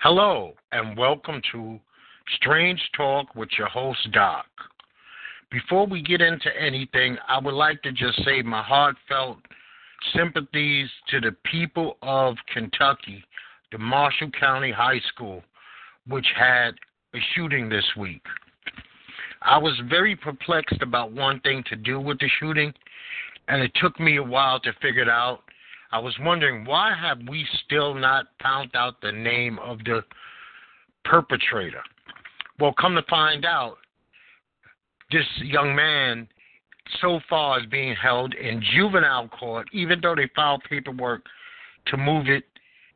Hello, and welcome to Strange Talk with your host, Doc. Before we get into anything, I would like to just say my heartfelt sympathies to the people of Kentucky, the Marshall County High School, which had a shooting this week. I was very perplexed about one thing to do with the shooting, and it took me a while to figure it out. I was wondering why have we still not found out the name of the perpetrator? Well, come to find out, this young man so far is being held in juvenile court, even though they filed paperwork to move it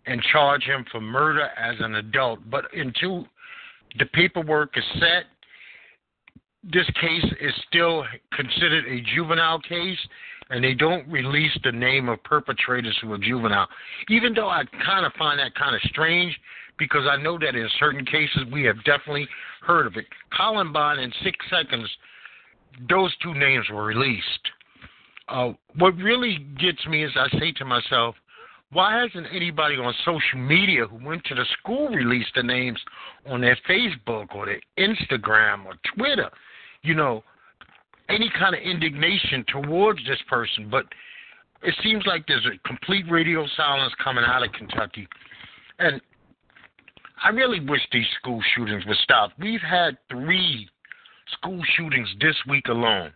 and charge him for murder as an adult. But until the paperwork is set, this case is still considered a juvenile case, and they don't release the name of perpetrators who are juvenile. Even though I kind of find that kind of strange, because I know that in certain cases we have definitely heard of it. Columbine, in six seconds, those two names were released. Uh, what really gets me is I say to myself, why hasn't anybody on social media who went to the school released the names on their Facebook or their Instagram or Twitter? You know, any kind of indignation towards this person, but it seems like there's a complete radio silence coming out of Kentucky. And I really wish these school shootings would stop. We've had three school shootings this week alone.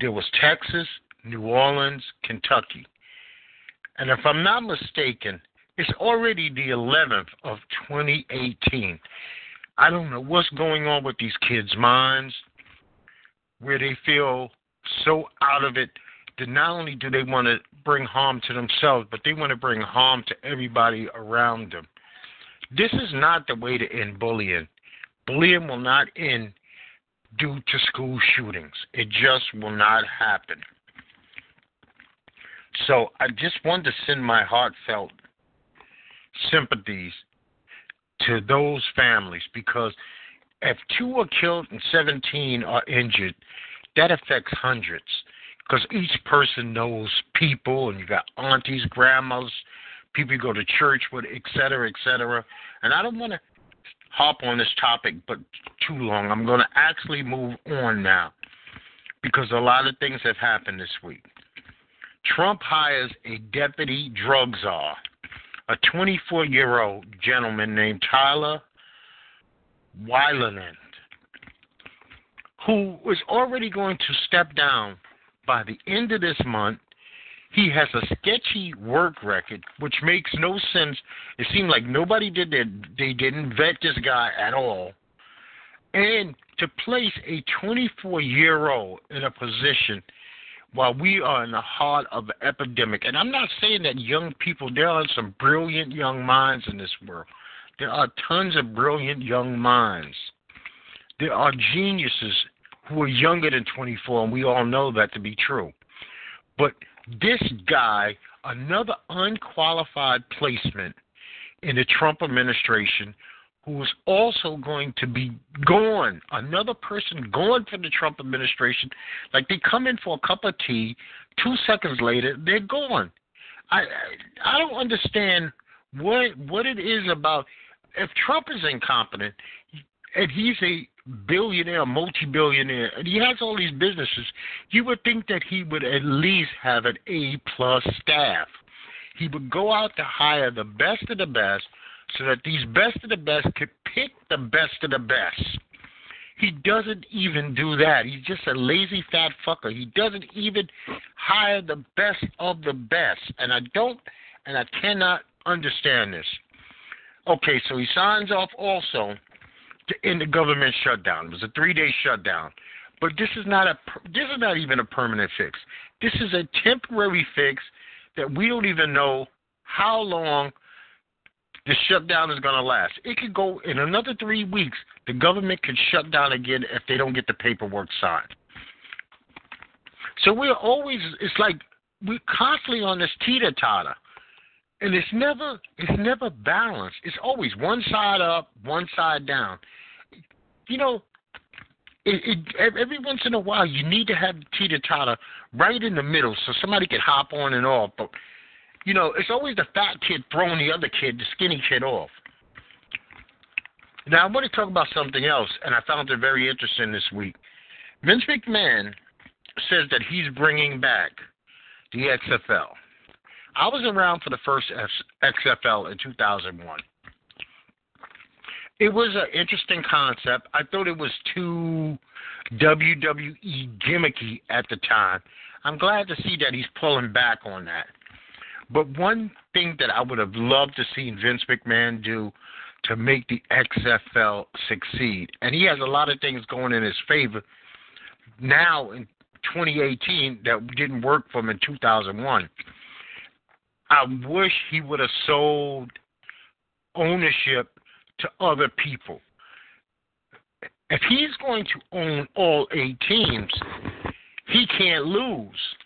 There was Texas, New Orleans, Kentucky. And if I'm not mistaken, it's already the 11th of 2018. I don't know what's going on with these kids' minds where they feel so out of it that not only do they want to bring harm to themselves, but they want to bring harm to everybody around them. This is not the way to end bullying. Bullying will not end due to school shootings. It just will not happen. So I just wanted to send my heartfelt sympathies to those families because if two are killed and 17 are injured, that affects hundreds because each person knows people, and you got aunties, grandmas, people you go to church with, et cetera, et cetera. And I don't want to hop on this topic, but too long. I'm going to actually move on now because a lot of things have happened this week. Trump hires a deputy drug czar, a 24 year old gentleman named Taylor Weyeneth, who was already going to step down by the end of this month. He has a sketchy work record, which makes no sense. It seemed like nobody did that. They didn't vet this guy at all. And to place a 24 year old in a position while we are in the heart of an epidemic, and I'm not saying that young people, there are some brilliant young minds in this world. There are tons of brilliant young minds. There are geniuses who are younger than 24, and we all know that to be true. But this guy, another unqualified placement in the Trump administration, who is also going to be gone, another person gone from the Trump administration. Like they come in for a cup of tea, two seconds later, they're gone. I I don't understand what what it is about if Trump is incompetent and he's a billionaire, multi-billionaire, and he has all these businesses, you would think that he would at least have an A plus staff. He would go out to hire the best of the best, so that these best of the best could pick the best of the best. He doesn't even do that. He's just a lazy fat fucker. He doesn't even hire the best of the best. And I don't and I cannot understand this. Okay, so he signs off also to end the government shutdown. It was a three day shutdown. But this is not a this is not even a permanent fix. This is a temporary fix that we don't even know how long the shutdown is going to last. It could go in another three weeks. The government could shut down again if they don't get the paperwork signed. So we're always, it's like we're constantly on this teeter totter. And it's never it's never balanced. It's always one side up, one side down. You know, it, it, every once in a while you need to have the teeter totter right in the middle so somebody can hop on and off. But you know, it's always the fat kid throwing the other kid, the skinny kid, off. Now, I want to talk about something else, and I found it very interesting this week. Vince McMahon says that he's bringing back the XFL. I was around for the first XFL in 2001. It was an interesting concept. I thought it was too WWE gimmicky at the time. I'm glad to see that he's pulling back on that. But one thing that I would have loved to see Vince McMahon do to make the XFL succeed, and he has a lot of things going in his favor now in 2018 that didn't work for him in 2001. I wish he would have sold ownership to other people. If he's going to own all eight teams, he can't lose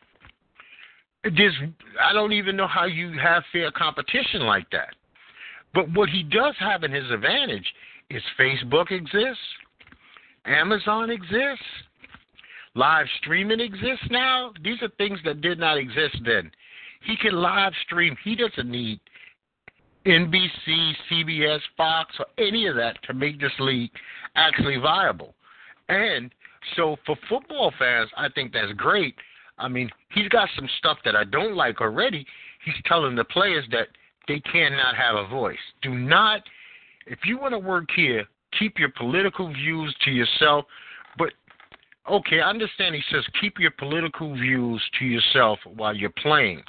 there's I don't even know how you have fair competition like that. But what he does have in his advantage is Facebook exists, Amazon exists, live streaming exists now. These are things that did not exist then. He can live stream. He doesn't need NBC, CBS, Fox, or any of that to make this league actually viable. And so for football fans, I think that's great I mean, he's got some stuff that I don't like already. He's telling the players that they cannot have a voice. Do not, if you want to work here, keep your political views to yourself. But, okay, I understand he says keep your political views to yourself while you're playing.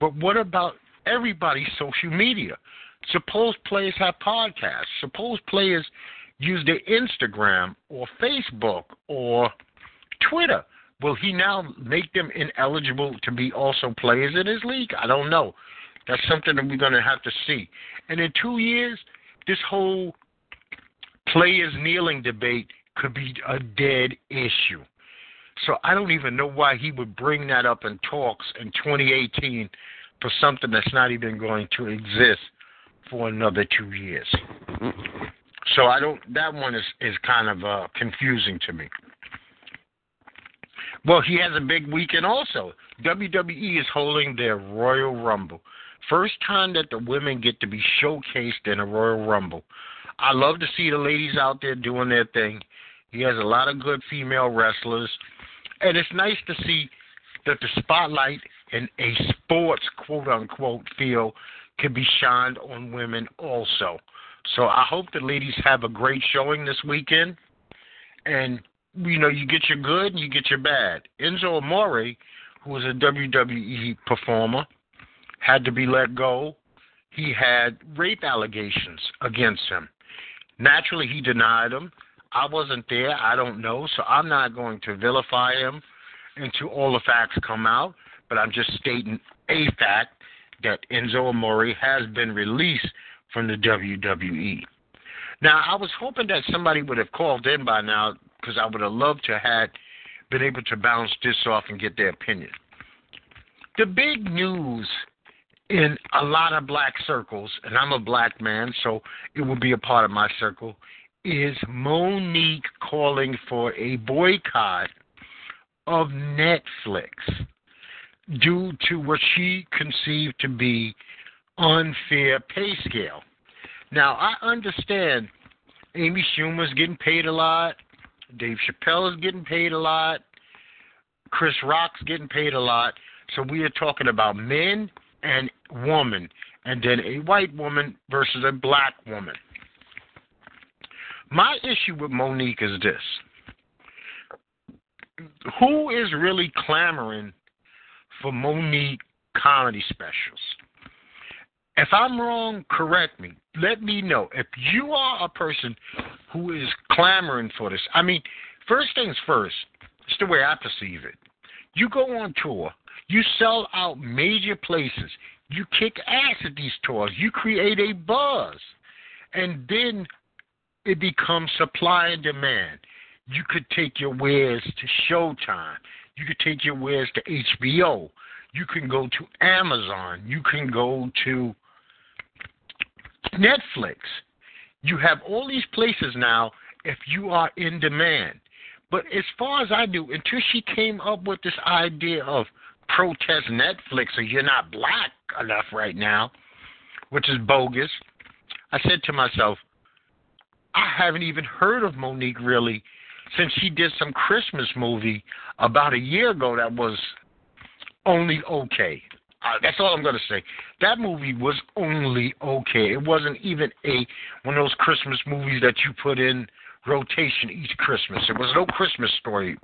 But what about everybody's social media? Suppose players have podcasts. Suppose players use their Instagram or Facebook or Twitter. Will he now make them ineligible to be also players in his league? I don't know. That's something that we're going to have to see. And in two years, this whole players kneeling debate could be a dead issue. So I don't even know why he would bring that up in talks in 2018 for something that's not even going to exist for another two years. So I don't. That one is is kind of uh, confusing to me. Well, he has a big weekend also. WWE is holding their Royal Rumble. First time that the women get to be showcased in a Royal Rumble. I love to see the ladies out there doing their thing. He has a lot of good female wrestlers. And it's nice to see that the spotlight in a sports quote unquote field can be shined on women also. So I hope the ladies have a great showing this weekend. And you know, you get your good and you get your bad. Enzo Amore, who was a WWE performer, had to be let go. He had rape allegations against him. Naturally, he denied them. I wasn't there. I don't know. So I'm not going to vilify him until all the facts come out. But I'm just stating a fact that Enzo Amore has been released from the WWE. Now, I was hoping that somebody would have called in by now because I would have loved to have been able to bounce this off and get their opinion. The big news in a lot of black circles, and I'm a black man, so it will be a part of my circle, is Mo'Nique calling for a boycott of Netflix due to what she conceived to be unfair pay scale. Now I understand Amy Schumer's getting paid a lot. Dave Chappelle is getting paid a lot. Chris Rock's getting paid a lot. So we are talking about men and women, and then a white woman versus a black woman. My issue with Mo'Nique is this. Who is really clamoring for Mo'Nique comedy specials? If I'm wrong, correct me. Let me know. If you are a person who is clamoring for this, I mean, first things first, it's the way I perceive it. You go on tour, you sell out major places, you kick ass at these tours, you create a buzz, and then it becomes supply and demand. You could take your wares to Showtime. You could take your wares to HBO. You can go to Amazon. You can go to Netflix. You have all these places now if you are in demand. But as far as I knew, until she came up with this idea of protest Netflix or you're not black enough right now, which is bogus, I said to myself, I haven't even heard of Mo'Nique really since she did some Christmas movie about a year ago that was only okay. Uh, that's all I'm going to say. That movie was only okay. It wasn't even a one of those Christmas movies that you put in rotation each Christmas. It was no Christmas story,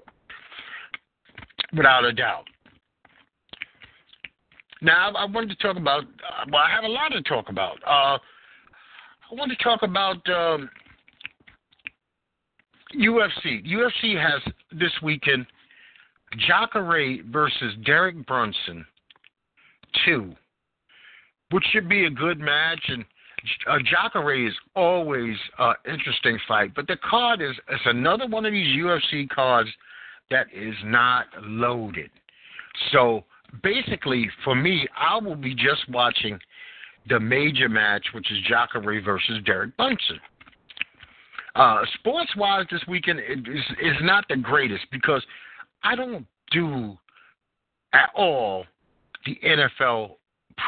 without a doubt. Now, I wanted to talk about. Uh, well, I have a lot to talk about. Uh, I want to talk about um, UFC. UFC has this weekend Jacare versus Derek Brunson two, which should be a good match. And uh, Jacare is always an uh, interesting fight, but the card is it's another one of these UFC cards that is not loaded. So basically, for me, I will be just watching the major match, which is Jacare versus Derek Brunson. Uh, sports wise, this weekend is is not the greatest because I don't do at all the NFL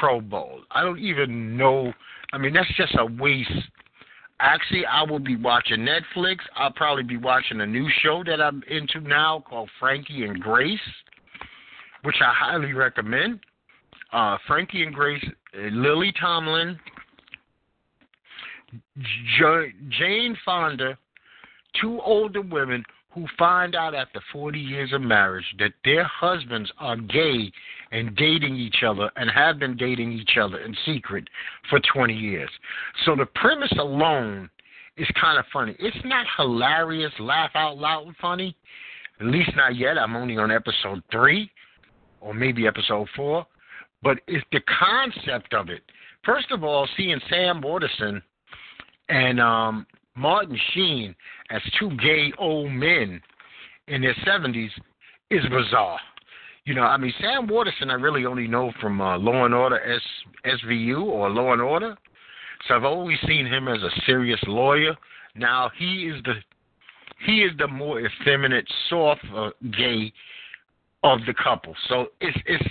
Pro Bowl. I don't even know. I mean, that's just a waste. Actually, I will be watching Netflix. I'll probably be watching a new show that I'm into now called Frankie and Grace, which I highly recommend. Uh, Frankie and Grace, uh, Lily Tomlin, Jane Fonda, two older women who find out after 40 years of marriage that their husbands are gay and dating each other and have been dating each other in secret for 20 years. So the premise alone is kind of funny. It's not hilarious, laugh out loud funny. At least not yet. I'm only on episode three or maybe episode four. But it's the concept of it. First of all, seeing Sam Waterston and um, Martin Sheen as two gay old men in their 70s is bizarre. You know, I mean, Sam Waterston I really only know from uh, Law and Order S SVU or Law and Order. So I've always seen him as a serious lawyer. Now he is the he is the more effeminate, soft uh, gay of the couple. So it's it's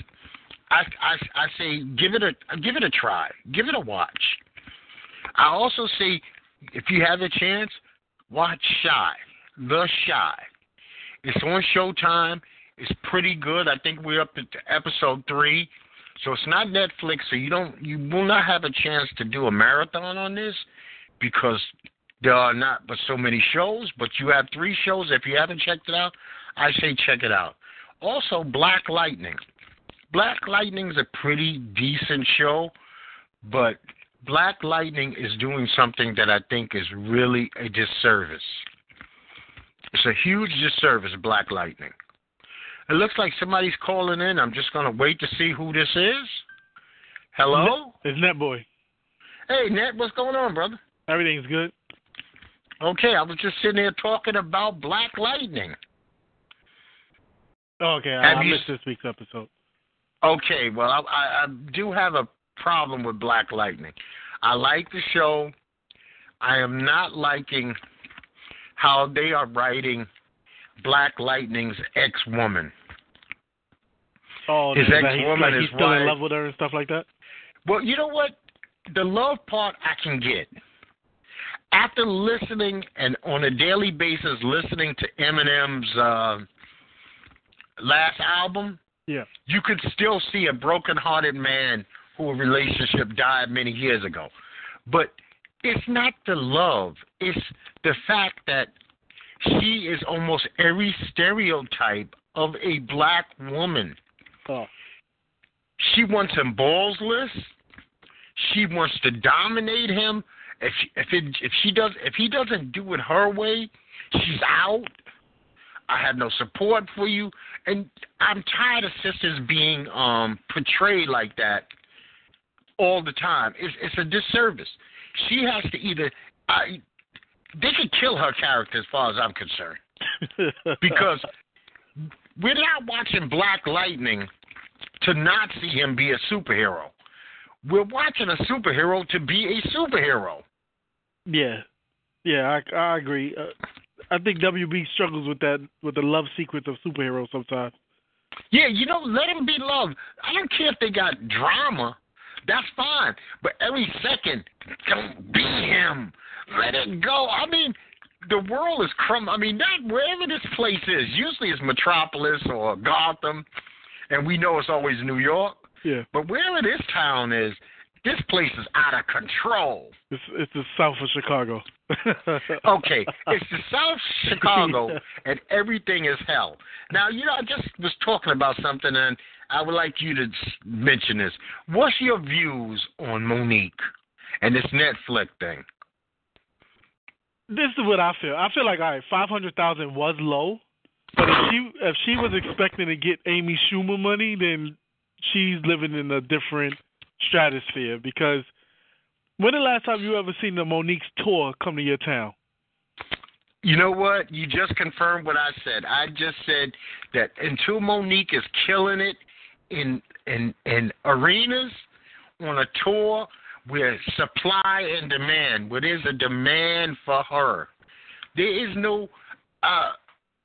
I, I I say give it a give it a try, give it a watch. I also say if you have a chance, watch Chi, The Chi. It's on Showtime. It's pretty good. I think we're up to episode three. So it's not Netflix, so you don't you will not have a chance to do a marathon on this because there are not but so many shows, but you have three shows. If you haven't checked it out, I say check it out. Also Black Lightning. Black Lightning is a pretty decent show, but Black Lightning is doing something that I think is really a disservice. It's a huge disservice, Black Lightning. It looks like somebody's calling in. I'm just going to wait to see who this is. Hello? It's Netboy. Hey, Net, what's going on, brother? Everything's good. Okay, I was just sitting there talking about Black Lightning. Okay, I, I missed this week's episode. Okay, well, I, I do have a problem with Black Lightning. I like the show. I am not liking how they are writing Black Lightning's ex woman. Oh, his ex woman is still wife. in love with her and stuff like that. Well, you know what? The love part I can get. After listening and on a daily basis listening to Eminem's uh, last album, yeah, you could still see a broken-hearted man who a relationship died many years ago. But it's not the love. It's the fact that she is almost every stereotype of a black woman. Oh. She wants him ballsless. She wants to dominate him. If if it if she does if he doesn't do it her way, she's out. I have no support for you, and I'm tired of sisters being um portrayed like that all the time. It's it's a disservice. She has to either I they could kill her character as far as I'm concerned. because we're not watching Black Lightning to not see him be a superhero. We're watching a superhero to be a superhero. Yeah, yeah, I I agree. Uh, I think WB struggles with that with the love secrets of superheroes sometimes. Yeah, you know, let him be loved. I don't care if they got drama. That's fine. But every second, don't be him. Let it go. I mean, the world is crum. I mean, that wherever this place is, usually it's Metropolis or Gotham, and we know it's always New York. Yeah. But wherever this town is, this place is out of control. It's it's the south of Chicago. okay, it's the South Chicago, and everything is hell. Now, you know, I just was talking about something, and I would like you to mention this. What's your views on Mo'Nique and this Netflix thing? This is what I feel. I feel like all right, five hundred thousand was low, but if she if she was expecting to get Amy Schumer money, then she's living in a different stratosphere. Because when the last time you ever seen the Mo'Nique's tour come to your town? You know what? You just confirmed what I said. I just said that until Mo'Nique is killing it in in in arenas on a tour, with supply and demand, where there's a demand for her. There is no, uh,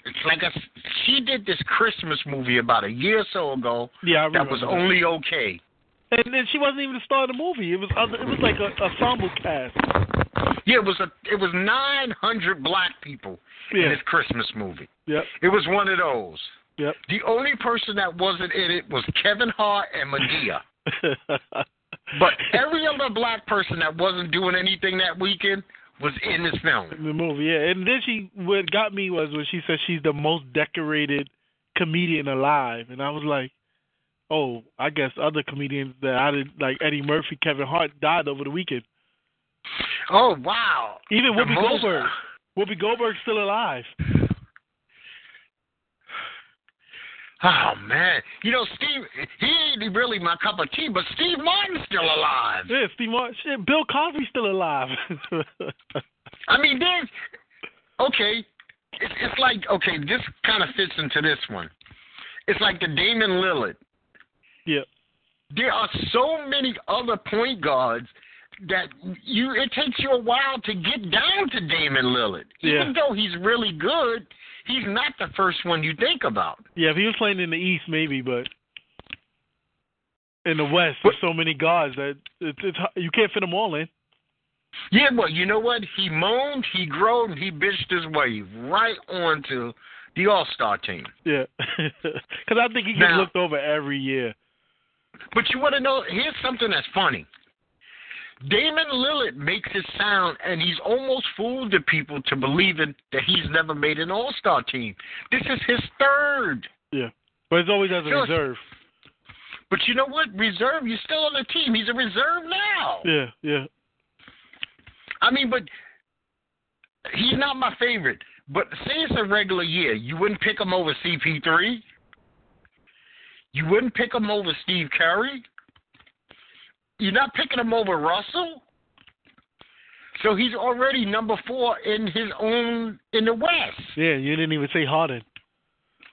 it's like a, she did this Christmas movie about a year or so ago. Yeah, that was only okay. And then she wasn't even the star of the movie. It was other, it was like a ensemble cast. Yeah, it was a it was nine hundred black people yeah. in this Christmas movie. Yeah, It was one of those. Yep. The only person that wasn't in it was Kevin Hart and Madea. But every other black person that wasn't doing anything that weekend was in this film. The movie, yeah. And then she, what got me was when she said she's the most decorated comedian alive, and I was like, oh, I guess other comedians that I did like Eddie Murphy, Kevin Hart died over the weekend. Oh wow! Even Whoopi most... Goldberg. Whoopi Goldberg's still alive. Oh man, you know Steve, he ain't really my cup of tea, but Steve Martin's still alive. Yeah, Steve Martin. Shit, Bill Cosby's still alive. I mean, there's okay. It's, it's like okay, this kind of fits into this one. It's like the Damian Lillard. Yeah. There are so many other point guards that you it takes you a while to get down to Damian Lillard. Yeah. Even though he's really good, he's not the first one you think about. Yeah, if he was playing in the East, maybe, but in the West, there's so many guys that it's, it's you can't fit them all in. Yeah, well, you know what? He moaned, he groaned, he bitched his way right onto the All Star team. Yeah, because I think he gets now, looked over every year. But you want to know? Here's something that's funny. Damian Lillard makes it sound, and he's almost fooled the people to believing that he's never made an All Star team. This is his third. Yeah, but it's always as a so reserve. But you know what? Reserve, you're still on the team. He's a reserve now. Yeah, yeah. I mean, but he's not my favorite. But say it's a regular year, you wouldn't pick him over CP3. You wouldn't pick him over Steve Curry. You're not picking him over Russell. So he's already number four in his own in the West. Yeah, you didn't even say Harden.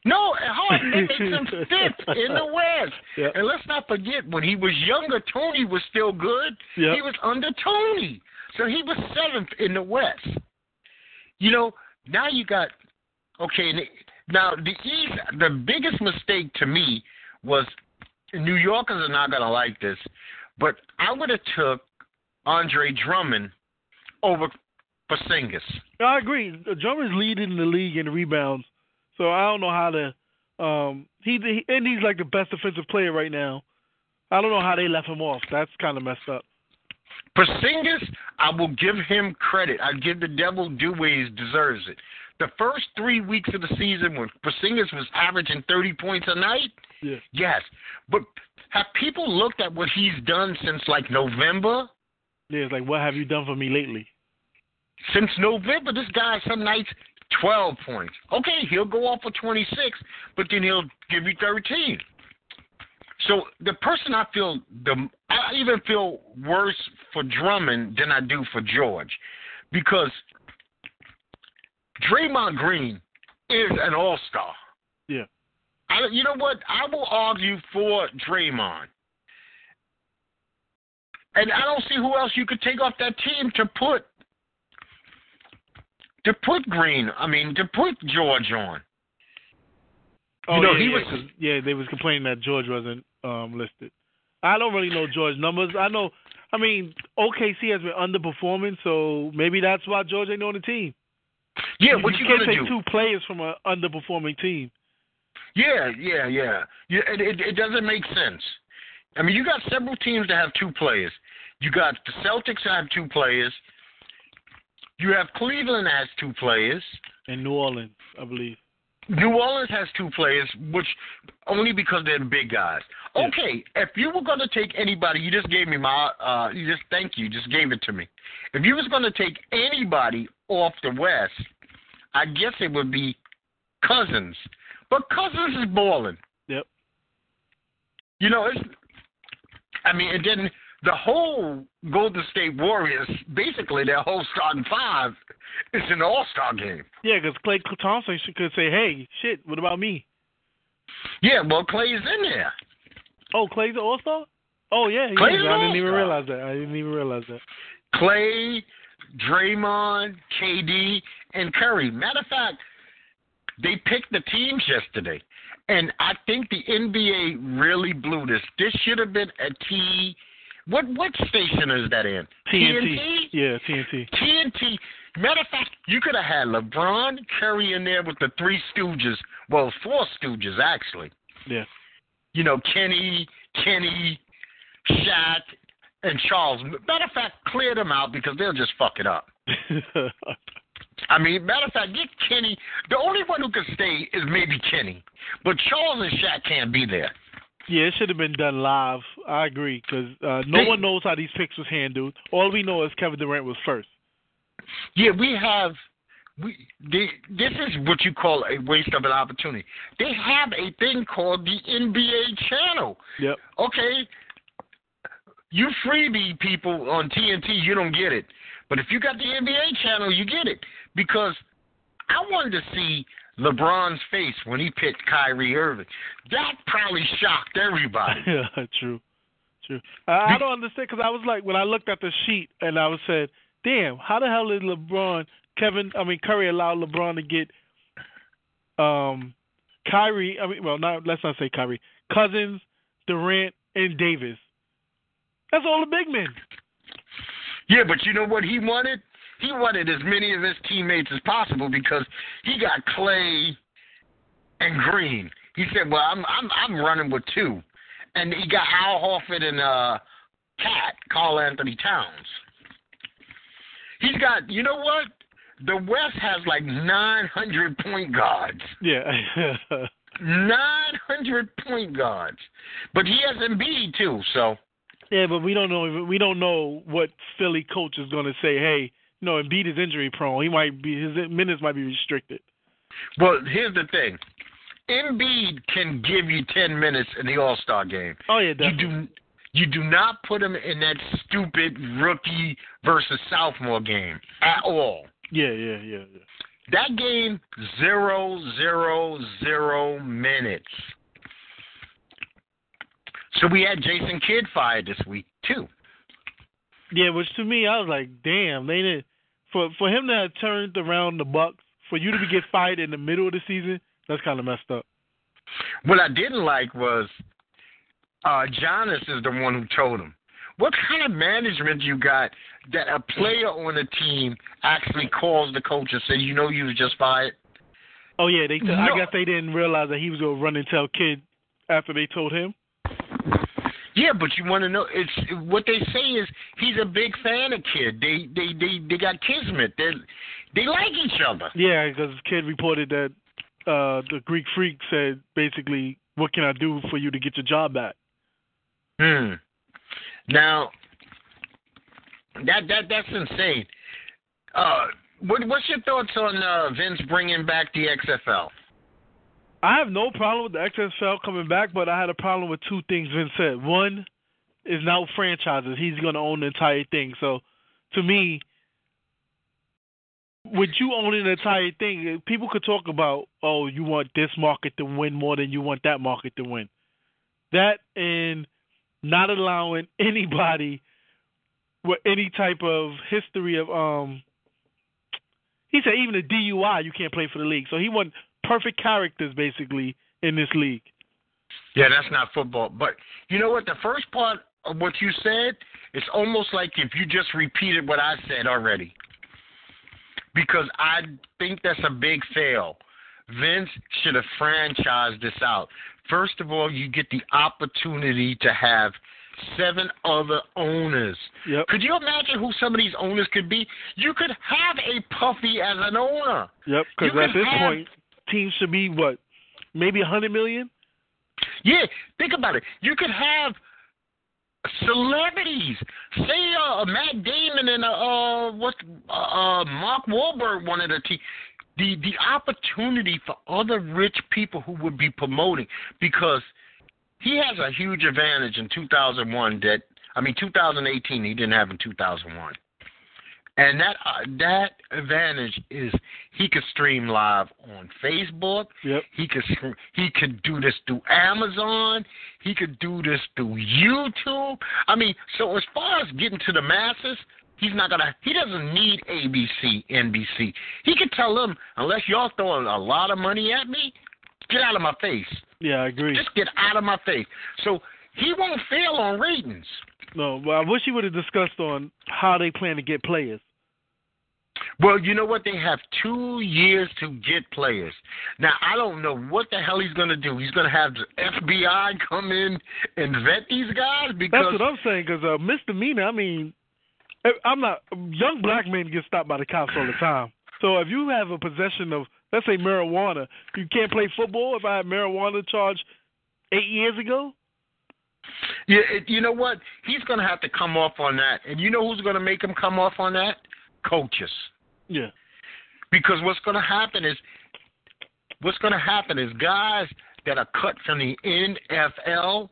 No, Harden makes him fifth in the West. Yep. And let's not forget when he was younger, Tony was still good. Yep. He was under Tony, so he was seventh in the West. You know, now you got okay. Now the East, the biggest mistake to me was New Yorkers are not gonna like this. But I would have took Andre Drummond over Porzingis. I agree. Drummond's leading the league in rebounds, so I don't know how to. Um, he, he and he's like the best defensive player right now. I don't know how they left him off. That's kind of messed up. Porzingis, I will give him credit. I give the devil due where he deserves it. The first three weeks of the season, when Porzingis was averaging 30 points a night, Yeah. yes. But have people looked at what he's done since like November? Yeah, it's like, what have you done for me lately? Since November, this guy some nights 12 points. Okay, he'll go off for 26, but then he'll give you 13. So the person I feel the I even feel worse for Drummond than I do for George, because Draymond Green is an All Star. Yeah. I, you know what? I will argue for Draymond. And I don't see who else you could take off that team to put to put Green. I mean, to put George on. Oh, You know, yeah, he yeah, was- yeah, they was complaining that George wasn't um listed. I don't really know George numbers. I know, I mean, OKC has been underperforming, so maybe that's why George ain't on the team. Yeah, what you, can't gonna take do? two players from an underperforming team. Yeah, yeah, yeah. yeah it, it, it doesn't make sense. I mean, you got several teams that have two players. You got the Celtics that have two players. You have Cleveland that has two players. And New Orleans, I believe. New Orleans has two players, which only because they're the big guys. Yeah. Okay, if you were going to take anybody, you just gave me my, uh, you just thank you, just gave it to me. If you was going to take anybody off the West, I guess it would be Cousins. But Cousins is balling. Yep. You know, it's. I mean, and then the whole Golden State Warriors, basically their whole starting five, is an All Star game. Yeah, because Klay Thompson could say, "Hey, shit, what about me?" Yeah, well, Klay's in there. Oh, Klay's an All Star. Oh yeah, yeah. Klay's I didn't even realize that. I didn't even realize that. Klay, Draymond, KD, and Curry. Matter of fact, they picked the teams yesterday, and I think the NBA really blew this. This should have been a T. What what station is that in? TNT. Yeah, TNT. TNT. Matter of fact, you could have had LeBron, Curry in there with the three Stooges. Well, four Stooges actually. Yeah. You know, Kenny, Kenny, Shaq, and Charles. Matter of fact, clear them out because they'll just fuck it up. I mean, matter of fact, get Kenny. The only one who can stay is maybe Kenny, but Charles and Shaq can't be there. yeah, it should have been done live. I agree because uh, no They- one knows how these picks was handled. All we know is Kevin Durant was first. Yeah, we have. We they, this is what you call a waste of an opportunity. They have a thing called the NBA channel. Yep. Okay, you freebie people on TNT, you don't get it. But if you got the NBA channel, you get it because I wanted to see LeBron's face when he picked Kyrie Irving. That probably shocked everybody. Yeah, true, true. I, I don't understand because I was like when I looked at the sheet and I was said, "Damn, how the hell did LeBron, Kevin, I mean Curry allow LeBron to get um Kyrie? I mean, well, not let's not say Kyrie, Cousins, Durant, and Davis. That's all the big men. Yeah, but you know what he wanted? He wanted as many of his teammates as possible because he got Klay and Green. He said, "Well, I'm I'm I'm running with two. and he got Al Horford and uh, KAT, Carl Anthony Towns. He's got, you know what? The West has like 900 point guards. Yeah. 900 point guards. But he has Embiid too, so. yeah, but we don't know. We don't know what Philly coach is going to say. Hey, know, Embiid is injury prone. He might be his minutes might be restricted. Well, here's the thing. Embiid can give you 10 minutes in the All Star game. Oh yeah, You do you do not put him in that stupid rookie versus sophomore game at all. Yeah, yeah, yeah, yeah. That game zero zero zero minutes. So we had Jason Kidd fired this week too. Yeah, which to me, I was like, damn, they did for for him to have turned around the Bucks for you to be get fired in the middle of the season. That's kind of messed up. What I didn't like was uh Giannis is the one who told him. What kind of management you got that a player on the team actually calls the coach and says, "You know, you was just fired." Oh yeah, they. T- I No. guess they didn't realize that he was gonna run and tell Kidd after they told him. Yeah, but you want to know? It's what they say is he's a big fan of Kidd. They they they they got kismet. They they like each other. Yeah, because Kidd reported that uh the Greek Freak said basically, "What can I do for you to get your job back?" Hmm. Now that that that's insane. Uh, what what's your thoughts on uh, Vince bringing back the XFL? I have no problem with the XFL coming back, but I had a problem with two things Vince said. One is now franchises. He's going to own the entire thing. So, to me, with you owning the entire thing, people could talk about, oh, you want this market to win more than you want that market to win. That and not allowing anybody with any type of history of um he said even a DUI you can't play for the league. So he want perfect characters basically in this league. Yeah, that's not football. But you know what? The first part of what you said, it's almost like if you just repeated what I said already. Because I think that's a big fail. Vince should have franchised this out. First of all, you get the opportunity to have seven other owners. Yep. Could you imagine who some of these owners could be? You could have a Puffy as an owner. Yep, because at this have- point, teams should be what, maybe a hundred million. Yeah, think about it. You could have celebrities. Say uh, Matt Damon and uh, uh what uh, uh Mark Wahlberg wanted a team. The the opportunity for other rich people who would be promoting because he has a huge advantage in 2001 that I mean 2018 he didn't have in 2001. And that uh, that advantage is he could stream live on Facebook. Yep. He could he could do this through Amazon. He could do this through YouTube. I mean, so as far as getting to the masses, he's not gonna. He doesn't need ABC, NBC. He could tell them unless y'all throwing a lot of money at me, get out of my face. Yeah, I agree. Just get out of my face. So he won't fail on ratings. No, but I wish he would have discussed on how they plan to get players. Well, you know what? They have two years to get players. Now, I don't know what the hell he's going to do. He's going to have the FBI come in and vet these guys because That's what I'm saying. Because uh, misdemeanor, I mean, I- I'm not. Young black men get stopped by the cops all the time. So if you have a possession of, let's say, marijuana, you can't play football. If I had marijuana charged eight years ago, Yeah, you know what? He's going to have to come off on that. And you know who's going to make him come off on that? Coaches. yeah, Because what's going to happen is, what's going to happen is guys that are cut from the NFL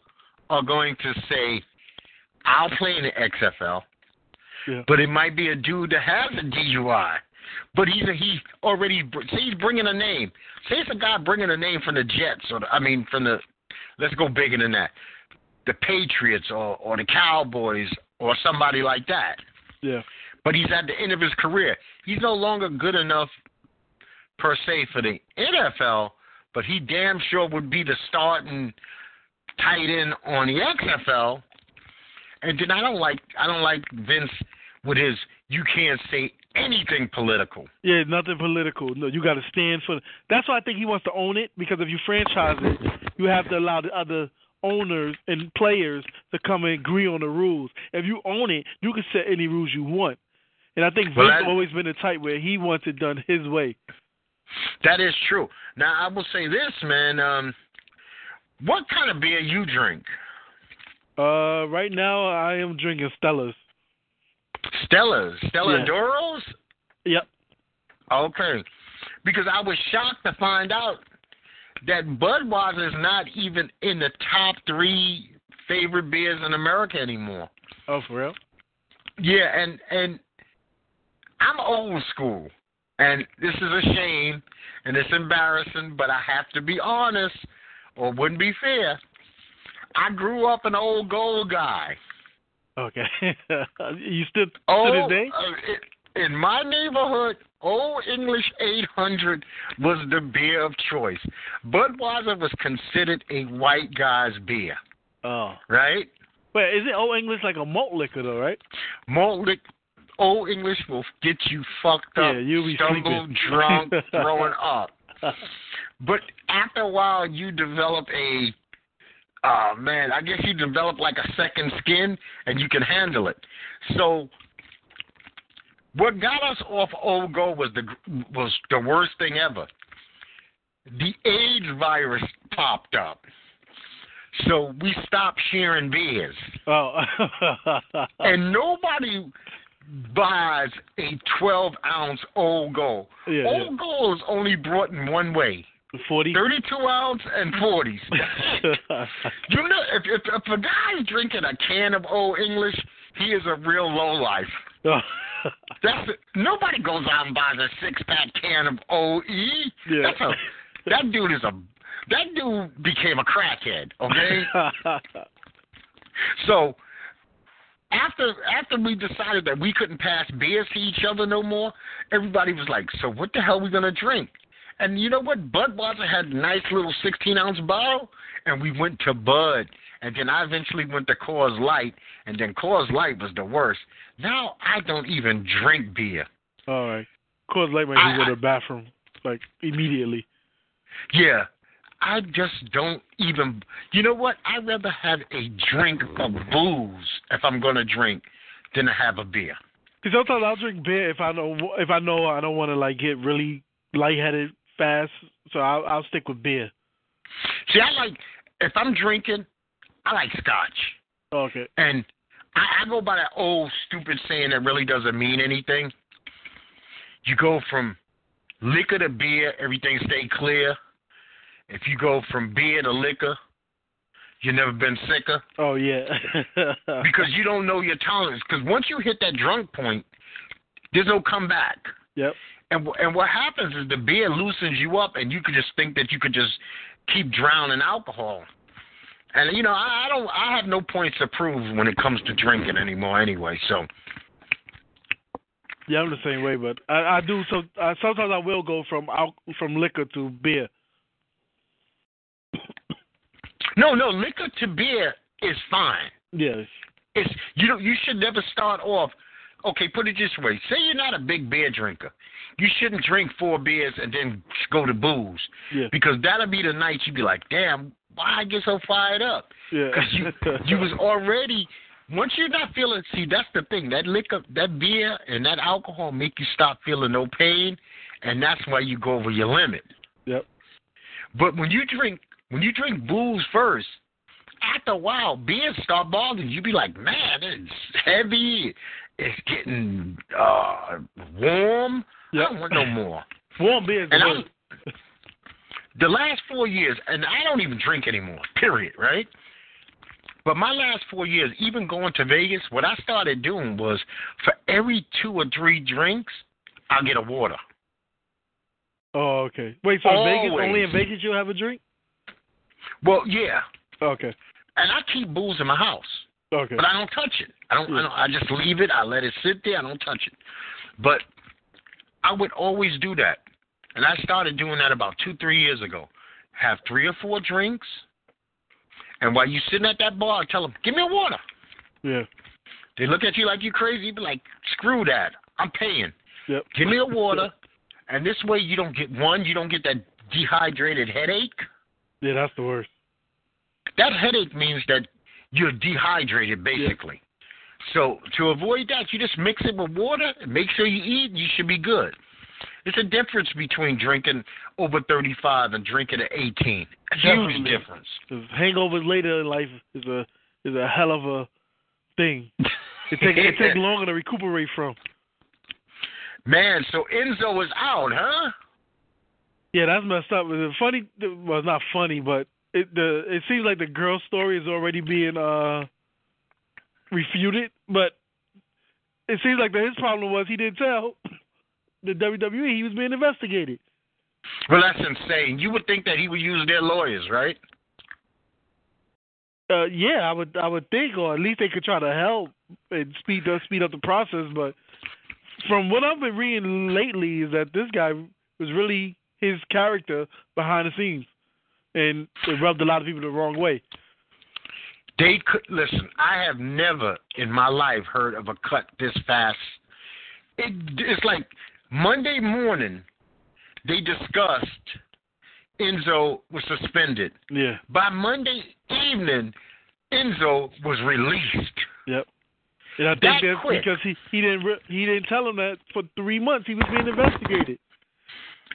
are going to say, "I'll play in the XFL," yeah, but it might be a dude that has a DUI. But he's a, he already say he's bringing a name. Say it's a guy bringing a name from the Jets or the, I mean from the let's go bigger than that, the Patriots or or the Cowboys or somebody like that. yeah, But he's at the end of his career. He's no longer good enough per se for the NFL, but he damn sure would be the starting tight end on the XFL. And then I don't like I don't like Vince with his you can't say anything political. yeah. Nothing political. No, you got to stand for. That's why I think he wants to own it because if you franchise it, you have to allow the other owners and players to come and agree on the rules. If you own it, you can set any rules you want. And I think Well, Vince that- always been the type where he wants it done his way. That is true. Now I will say this, man. Um, what kind of beer you drink? Uh, right now I am drinking Stella's. Stella's, Stella Yeah. Doros. Yep. Okay. Because I was shocked to find out that Budweiser is not even in the top three favorite beers in America anymore. Oh, for real? Yeah, and and I'm old school, and this is a shame, and it's embarrassing, but I have to be honest, or it wouldn't be fair. I grew up an old gold guy. Okay. you still to Oh, this day? uh, in my neighborhood, Olde English 800 was the beer of choice. Budweiser was considered a white guy's beer, Oh. right? Wait, is it Olde English like a malt liquor though, right? Malt lick, Olde English will get you fucked up, Yeah, be stumbled, drunk, throwing up. But after a while, you develop a oh man, I guess you develop like a second skin and you can handle it. So what got us off old go was the was the worst thing ever. The AIDS virus popped up. So we stopped sharing beers. Oh. and nobody buys a 12 ounce old gold. Yeah, old gold is only brought in one way. 40? 32 ounce and 40s. you know, if, if, if a guy's drinking a can of Olde English, he is a real low life. Oh. That's nobody goes out and buys a six pack can of OE. Yeah. That's a, that dude is a that dude became a crackhead. Okay. so after after we decided that we couldn't pass beers to each other no more, everybody was like, "So what the hell are we gonna drink?" And you know what? Budweiser had a nice little 16 ounce bottle, and we went to Bud. And then I eventually went to Coors Light, and then Coors Light was the worst. Now I don't even drink beer. All right. Coors Light might I- go to the bathroom like immediately. Yeah, I just don't even. You know what? I'd rather have a drink of booze if I'm going to drink than to have a beer. Cause sometimes I'll drink beer if I know if I know I don't want to like get really lightheaded fast, so I'll, I'll stick with beer. See, I like if I'm drinking, I like scotch, Okay. and I, I go by that old stupid saying that really doesn't mean anything. You go from liquor to beer, everything stay clear. If you go from beer to liquor, you never been sicker. Oh yeah. because you don't know your tolerance. Because once you hit that drunk point, there's no comeback. yep. And and what happens is the beer loosens you up, and you could just think that you could just keep drowning alcohol. And you know, I, I don't, I have no points to prove when it comes to drinking anymore. Anyway, so Yeah, I'm the same way, but I, I do. So uh, sometimes I will go from from liquor to beer. No, no, liquor to beer is fine. Yes. It's you know you should never start off. Okay, put it this way: say you're not a big beer drinker, you shouldn't drink four beers and then go to booze Yeah. because that'll be the night you'd be like, damn, why I get so fired up? Yeah. Because you you was already once you're not feeling. See, that's the thing. That liquor, that beer, and that alcohol make you stop feeling no pain, and that's why you go over your limit. Yep. But when you drink when you drink booze first, after a while, beer start bothering you. You be like, man, it's heavy. It's getting uh warm. I don't want no more. Warm beer is the And I'm the last four years, and I don't even drink anymore. Period. Right. But my last four years, even going to Vegas, what I started doing was for every two or three drinks, I'll get a water. Oh, okay. Wait, so in Vegas, only in Vegas you have a drink? Well, yeah, Okay. and I keep booze in my house. Okay. but I don't touch it. I don't, I don't. I just leave it. I let it sit there. I don't touch it. But I would always do that, and I started doing that about two, three years ago. Have three or four drinks, and while you sitting at that bar, I tell them, "Give me a water." Yeah. They look at you like you're crazy. You be like, "Screw that! I'm paying. Yep. Give me a water." and this way, you don't get one. You don't get that dehydrated headache. Yeah, that's the worst. That headache means that you're dehydrated, basically. Yeah. So to avoid that, you just mix it with water and make sure you eat. And you should be good. It's a difference between drinking over 35 and drinking at 18. A huge Definitely. difference. hangovers later in life is a is a hell of a thing. It take it take longer to recuperate from. Man, so Enzo is out, huh? Yeah, that's messed up. The funny, well, not funny, but it the it seems like the girl story is already being uh refuted. But it seems like his problem was he didn't tell the WWE he was being investigated. Well, that's insane. You would think that he would use their lawyers, right? Uh, yeah, I would I would think, or at least they could try to help and speed up speed up the process. But from what I've been reading lately, is that this guy was really his character behind the scenes, and it rubbed a lot of people the wrong way. They could listen. I have never in my life heard of a cut this fast. It, it's like Monday morning they discussed Enzo was suspended. Yeah. By Monday evening, Enzo was released. Yep. And I think That that's quick. because he he didn't re- he didn't tell him that for three months he was being investigated.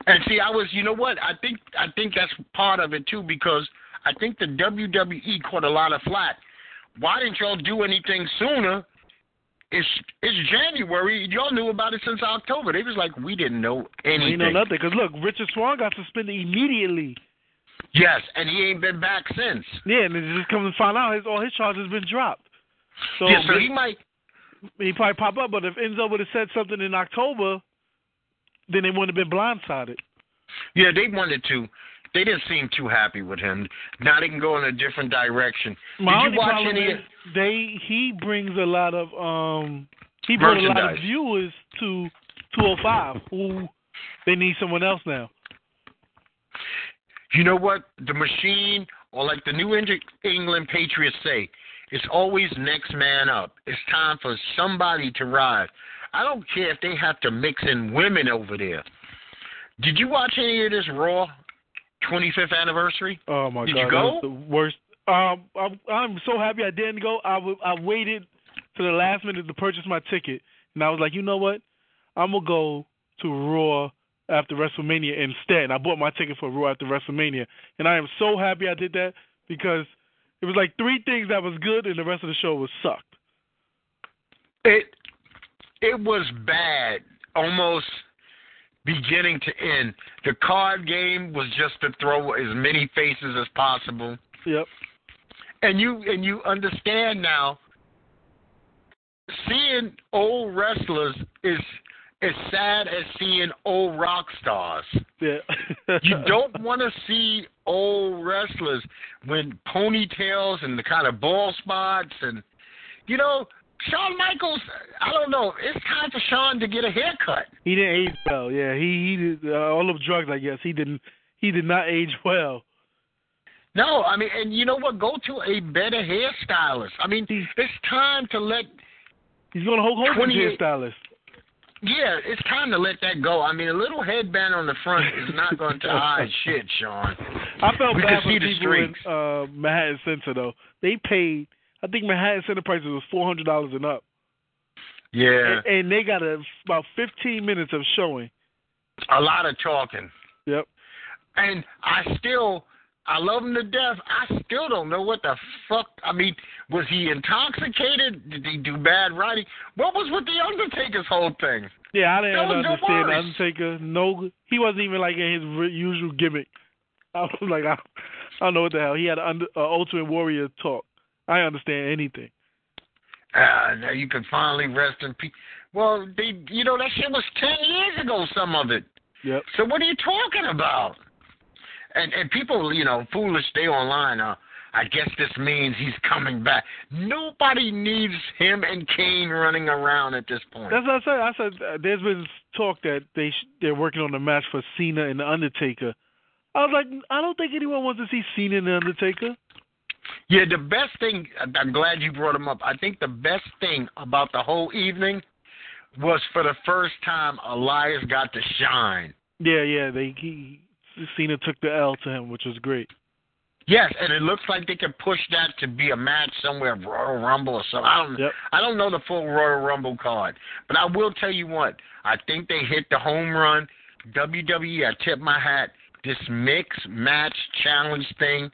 And see, I was, you know what? I think I think that's part of it too because I think the WWE caught a lot of flack. Why didn't y'all do anything sooner? It's it's January. Y'all knew about it since October. They was like, we didn't know anything. We know nothing because look, Rich Swann got suspended immediately. Yes, and he ain't been back since. Yeah, and then just come and find out his all his charges been dropped. So, yeah, so he might. he probably pop up. But if Enzo would have said something in October, then they wouldn't have been blindsided. Yeah, they wanted to. They didn't seem too happy with him. Now they can go in a different direction. My Did you watch any? they he brings a lot of um he brought a lot of viewers to 205 who they need someone else now. You know what? The machine, or like the New Eng- England Patriots say, it's always next man up. It's time for somebody to rise. I don't care if they have to mix in women over there. Did you watch any of this Raw 25th anniversary? Oh my Did god, you that go? was the worst. Um, I'm, I'm so happy I didn't go. I w- I waited to the last minute to purchase my ticket, and I was like, you know what? I'm gonna go to Raw after WrestleMania instead. And I bought my ticket for Raw after WrestleMania, and I am so happy I did that because it was like three things that was good, and the rest of the show was sucked. It it was bad, almost beginning to end. The card game was just to throw as many faces as possible. Yep. and you and you understand now seeing old wrestlers is as sad as seeing old rock stars. Yeah. You don't want to see old wrestlers when ponytails and the kind of bald spots and you know Shawn Michaels. I don't know. It's time for Shawn to get a haircut. He didn't age well. Yeah, he he did uh, all of drugs. I guess he didn't. He did not age well. No, I mean, and you know what? Go to a better hairstylist. I mean, it's time to let He's going to Hulk Hogan's 28 hairstylist. Yeah, it's time to let that go. I mean, a little headband on the front is not going to hide shit, Shawn. I felt We bad for see the the people in uh, Manhattan Center though. They paid. I think Manhattan Center prices was four hundred dollars and up, Yeah, and, and they got a, about fifteen minutes of showing. a lot of talking. Yep. And I still, I love him to death. I still don't know what the fuck. I mean, was he intoxicated? Did he do bad writing? What was with the Undertaker's whole thing? Yeah, I didn't was the understand. Undertaker. No, he wasn't even like in his usual gimmick. I was like, I, I don't know what the hell. He had an under, uh, Ultimate Warrior talk. I understand anything. Ah, now you can finally rest in peace. Well, they, you know, that shit was ten years ago. Some of it. Yep. So what are you talking about? And and people, you know, foolish. They online. Uh, I guess this means he's coming back. Nobody needs him and Kane running around at this point. That's what I said. I said uh, there's been talk that they sh- they're working on a match for Cena and the Undertaker. I was like, I don't think anyone wants to see Cena and the Undertaker. Yeah, the best thing. I'm glad you brought him up. I think the best thing about the whole evening was for the first time Elias got to shine. Yeah, yeah. They he, Cena took the L to him, which was great. Yes, and it looks like they could push that to be a match somewhere, Royal Rumble or something. I don't, Yep. I don't know the full Royal Rumble card, but I will tell you what. I think they hit the home run. WWE, I tip my hat. This mix match challenge thing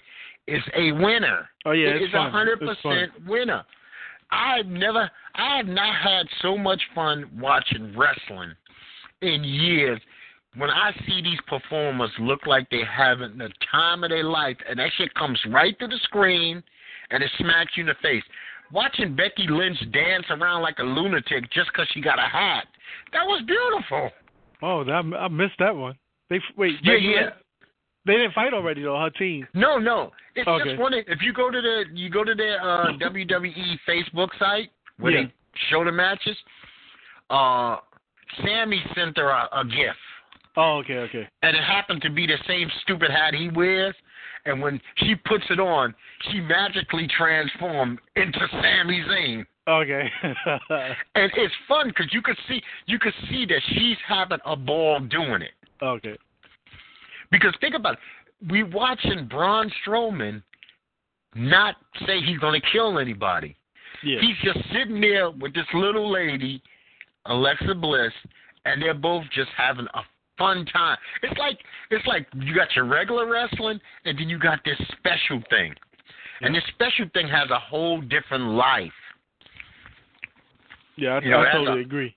is a winner. Oh yeah, it it's is a hundred percent winner. I've never, I have not had so much fun watching wrestling in years. When I see these performers look like they having the time of their life, and that shit comes right through the screen, and it smacks you in the face. Watching Becky Lynch dance around like a lunatic just 'cause she got a hat, that was beautiful. Oh, that, I missed that one. They wait. Yeah, Becky yeah. Lynch- They didn't fight already though. Her team. No, no. It's Okay. just one. If you go to the you go to their uh, WWE Facebook site where Yeah. they show the matches, uh, Sami sent her a, a gift, Oh, okay, okay. and it happened to be the same stupid hat he wears. And when she puts it on, she magically transformed into Sami Zayn. Okay. And it's fun because you could see you could see that she's having a ball doing it. okay. Because think about it. we watching Braun Strowman not say he's going to kill anybody. Yeah. He's just sitting there with this little lady, Alexa Bliss, and they're both just having a fun time. It's like it's like you got your regular wrestling, and then you got this special thing, and this special thing has a whole different life. Yeah, I, You know, I totally a- agree.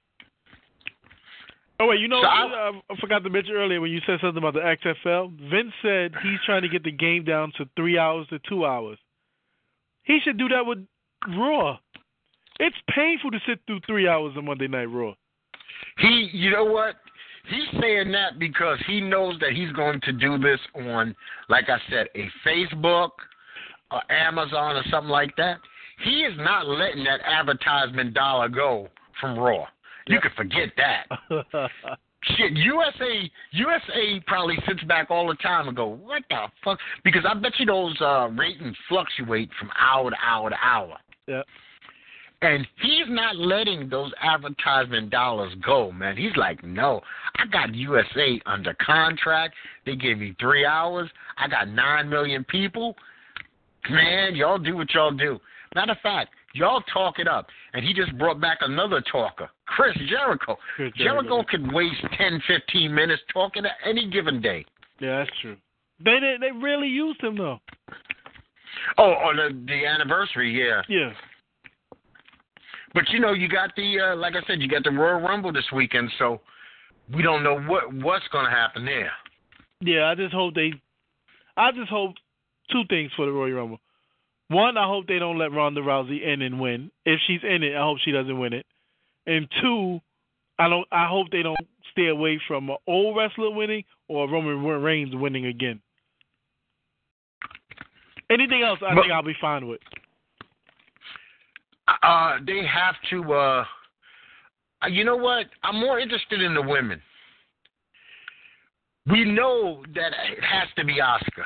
Oh wait, you know, So I, I- forgot to mention earlier when you said something about the XFL. Vince said he's trying to get the game down to three hours to two hours. He should do that with Raw. It's painful to sit through three hours of Monday Night Raw. He, you know what? He's saying that because he knows that he's going to do this on, like I said, a Facebook, or Amazon, or something like that. He is not letting that advertisement dollar go from Raw. You Yep. can forget that. Shit, USA USA probably sits back all the time and go, what the fuck? Because I bet you those uh, ratings fluctuate from hour to hour to hour. yeah. And he's not letting those advertisement dollars go, man. He's like, no, I got USA under contract. They gave me three hours. I got nine million people. Man, y'all do what y'all do. Matter of fact, y'all talk it up. And he just brought back another talker, Chris Jericho. Chris Jericho Jericho. can waste ten, fifteen minutes talking at any given day. Yeah, that's true. They they, they really used him though. Oh, on the, the anniversary, yeah. Yeah. But you know, you got the uh, like I said, you got the Royal Rumble this weekend, so we don't know what what's going to happen there. Yeah, I just hope they. I just hope two things for the Royal Rumble. One, I hope they don't let Ronda Rousey in and win. If she's in it, I hope she doesn't win it. And two, I don't. I hope they don't stay away from an old wrestler winning or Roman Reigns winning again. Anything else, I But- think I'll be fine with. Uh, they have to. Uh, uh, you know what? I'm more interested in the women. We know that it has to be Asuka.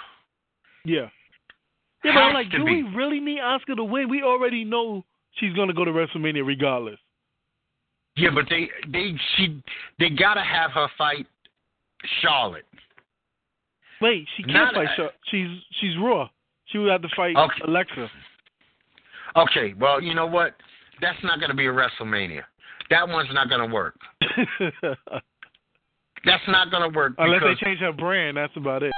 Yeah. Yeah, but I'm like, do be. we really need Asuka to win? We already know she's gonna go to WrestleMania regardless. Yeah, but they they she they gotta have her fight Charlotte. Wait, she can't Not- fight. Uh, Char- she's she's Raw. She would have to fight Okay. Alexa. Okay, well, you know what? That's not going to be a WrestleMania. That one's not going to work. That's not going to work Unless they change her brand, that's about it.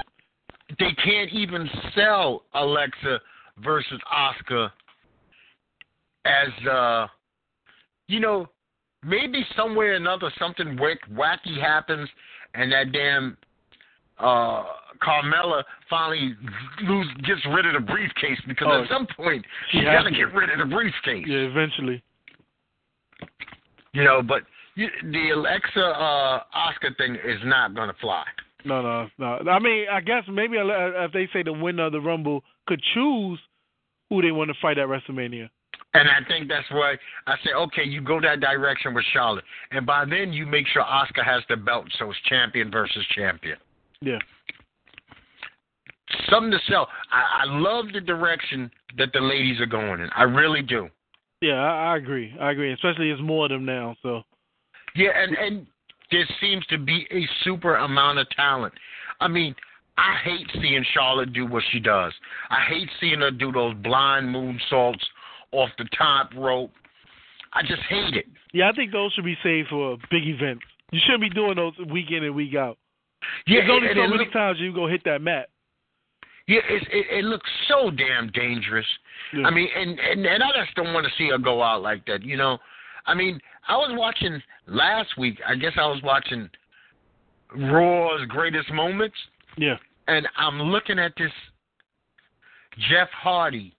They can't even sell Alexa versus Asuka as uh you know maybe somewhere or another something wacky happens and that damn uh Carmella finally lose gets rid of the briefcase because Oh, at some point she she's has got to to. get rid of the briefcase. Yeah, eventually. You know, but you, the Alexa uh Asuka thing is not going to fly. No, no, no. I mean, I guess maybe if they say the winner of the Rumble could choose who they want to fight at WrestleMania. And I think that's why I say, okay, you go that direction with Charlotte. And by then you make sure Asuka has the belt so it's champion versus champion. Yeah. Something to sell. I, I love the direction that the ladies are going in. I really do. Yeah, I, I agree. I agree. Especially it's more of them now. So Yeah, and, and there seems to be a super amount of talent. I mean, I hate seeing Charlotte do what she does. I hate seeing her do those blind moonsaults off the top rope. I just hate it. yeah, I think those should be saved for a big events. You shouldn't be doing those week in and week out. Yeah, There's only so it many look- times you go hit that mat. Yeah, it's, it, it looks so damn dangerous. Yeah. I mean, and, and and I just don't want to see her go out like that. You know, I mean, I was watching last week. I guess I was watching Raw's greatest moments, yeah, and I'm looking at this Jeff Hardy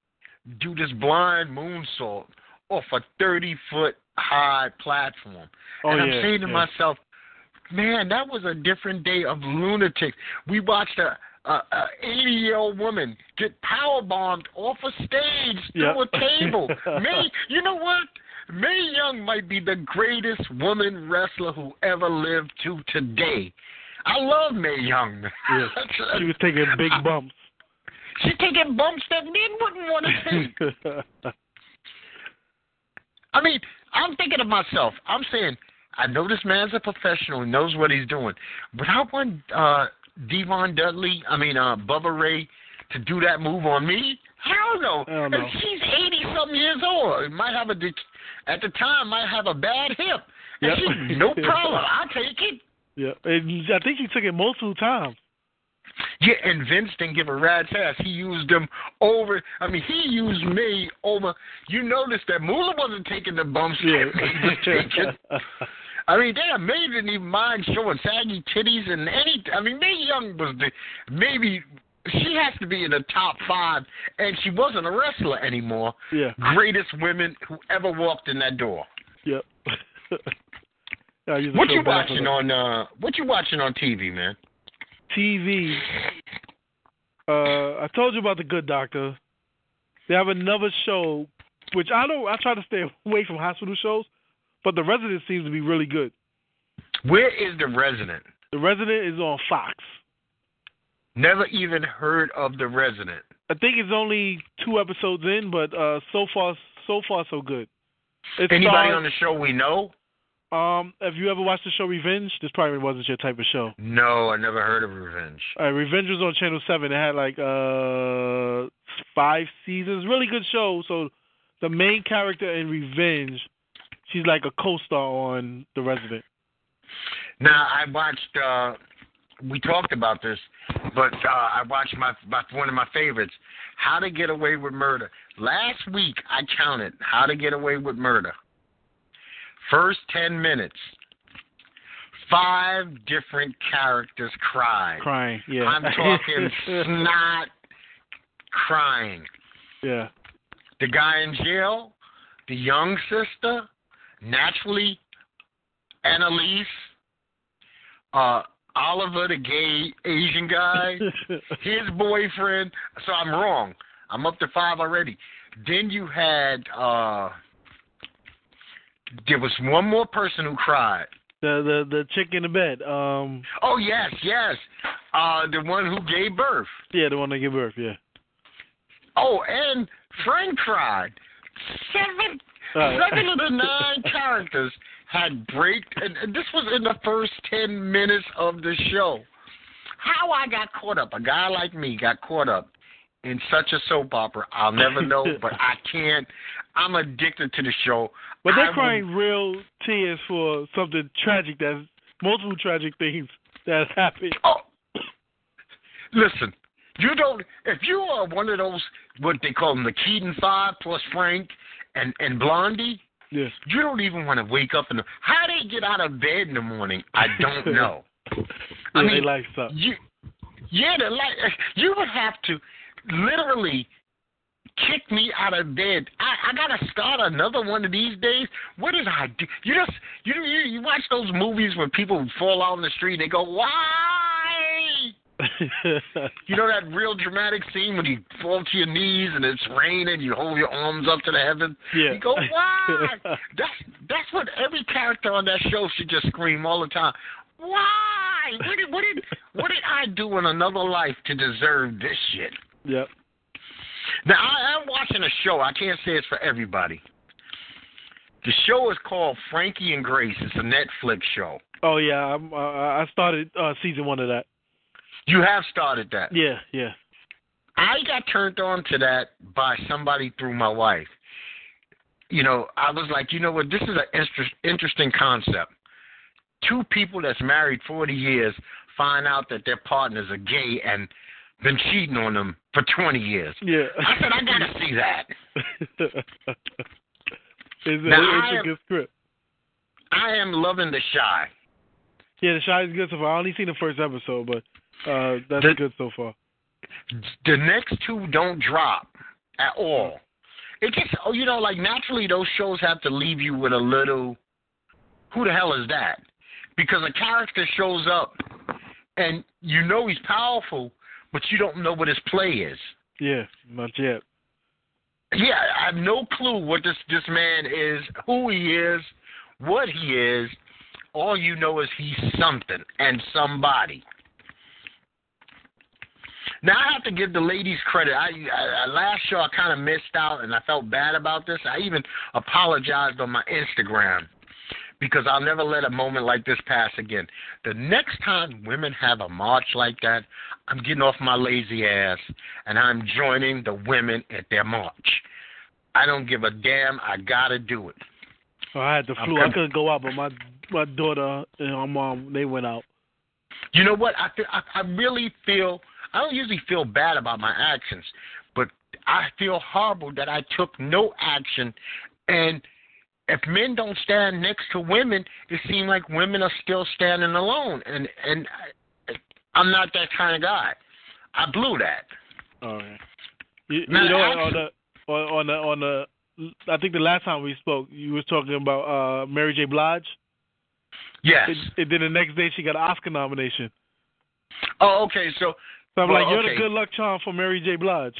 do this blind moonsault off a 30 foot high platform, Oh, and I'm yeah, saying to yeah. myself, man, that was a different day of lunatics. We watched a. A, a 80 year old woman get power bombed off a stage Yeah. through a table. Mae, you know what? Mae Young might be the greatest woman wrestler who ever lived to today. I love Mae Young. yeah. She was taking big bumps. She's taking bumps that men wouldn't want to take. I mean, I'm thinking of myself. I'm saying, I know this man's a professional. He knows what he's doing. But I want uh, Devon Dudley, I mean uh Bubba Ray, to do that move on me? Hell no. No. She's eighty something years old. Might have a de- at the time might have a bad hip. And Yep. she, no problem. I'll take it. Yeah, and I think he took it multiple times. Yeah, and Vince didn't give a rat's ass. He used them over. I mean, he used me over. You noticed that Moolah wasn't taking the bumps Yeah. was. I mean, damn, Mae didn't even mind showing saggy titties and any. I mean, Mae Young was the maybe she has to be in the top five, and she wasn't a wrestler anymore. yeah. Greatest women who ever walked in that door. Yep. What you watching on? uh What you watching on TV, man? TV. Uh, I told you about the Good Doctor. They have another show, which I don't. I try to stay away from hospital shows, but The Resident seems to be really good. Where is the resident? The Resident is on Fox. Never even heard of the resident. I think it's only two episodes in, but uh, so far, so far, so good. It Anybody stars- on the show we know? Um, have you ever watched the show Revenge? This probably wasn't your type of show. No, I never heard of Revenge. Uh, Revenge was on Channel Seven. It had like uh five seasons. Really good show. So the main character in Revenge, she's like a co-star on The Resident. Now I watched. uh We talked about this, but uh I watched my, my one of my favorites, How to Get Away with Murder. Last week I counted How to Get Away with Murder. First ten minutes, five different characters cried. Crying. Yeah. I'm talking snot crying. yeah. the guy in jail, the young sister, naturally, Annalise, uh, Oliver, the gay Asian guy, his boyfriend. So I'm wrong. I'm up to five already. Then you had uh there was one more person who cried. the the the chick in the bed. Um. Oh yes, yes. Uh the one who gave birth. Yeah, the one that gave birth. Yeah. Oh, and Frank cried. Seven Uh, Seven of the nine characters had break, and this was in the first ten minutes of the show. How I got caught up, a guy like me got caught up in such a soap opera, I'll never know, but I can't. I'm addicted to the show. But they're will- crying real tears for something tragic. That's multiple tragic things that happened. Oh, listen, you don't. If you are one of those, what they call them, the Keating Five plus Frank and and Blondie, Yeah. you don't even want to wake up in the. How they get out of bed in the morning, I don't know. I Yeah, mean, they like something. You, yeah, the like you would have to literally kick me out of bed. I, I gotta start another one of these days. What did I do? You just you you, you watch those movies where people fall out in the street. and They go, why? You know that real dramatic scene when you fall to your knees and it's raining, you hold your arms up to the heavens. Yeah. You go, why? that's that's what every character on that show should just scream all the time. Why? What did what did what did I do in another life to deserve this shit? yep. Now I, I'm watching a show. I can't say it's for everybody. The show is called Frankie and Grace. It's a Netflix show. Oh yeah, I'm, uh, I started uh, season one of that. You have started that. Yeah, yeah. I got turned on to that by somebody through my wife. You know, I was like, you know what? This is an inter- interesting concept. Two people that's married 40 years find out that their partners are gay and been cheating on them for 20 years. Yeah. I said, I got to see that. it's, a, Now, it's a good script. I am loving The Chi. Yeah, the shot is good so far. I only seen the first episode, but uh, that's The- good so far. The next two don't drop at all. It just, oh, you know, like naturally those shows have to leave you with a little, who the hell is that? Because a character shows up and you know he's powerful, but you don't know what his play is. Yeah, not yet. Yeah, I have no clue what this this man is, who he is, what he is. All you know is he's something and somebody. Now I have to give the ladies credit. I, I, I last show I kind of missed out, and I felt bad about this. I even apologized on my Instagram because I'll never let a moment like this pass again. The next time women have a march like that, I'm getting off my lazy ass and I'm joining the women at their march. I don't give a damn. I gotta do it. Oh, I had the flu. I couldn't go out, but my my daughter and her mom they went out. You know what? I I, I really feel. I don't usually feel bad about my actions, but I feel horrible that I took no action. And if men don't stand next to women, it seems like women are still standing alone. And and I, I'm not that kind of guy. I blew that. All right. You, you know, on the on the on the I think the last time we spoke, you was talking about uh, Mary J. Blige. Yes. And, and then the next day she got an Oscar nomination. Oh, okay. So, so I'm well, like, you're okay. the good luck charm for Mary J. Blige.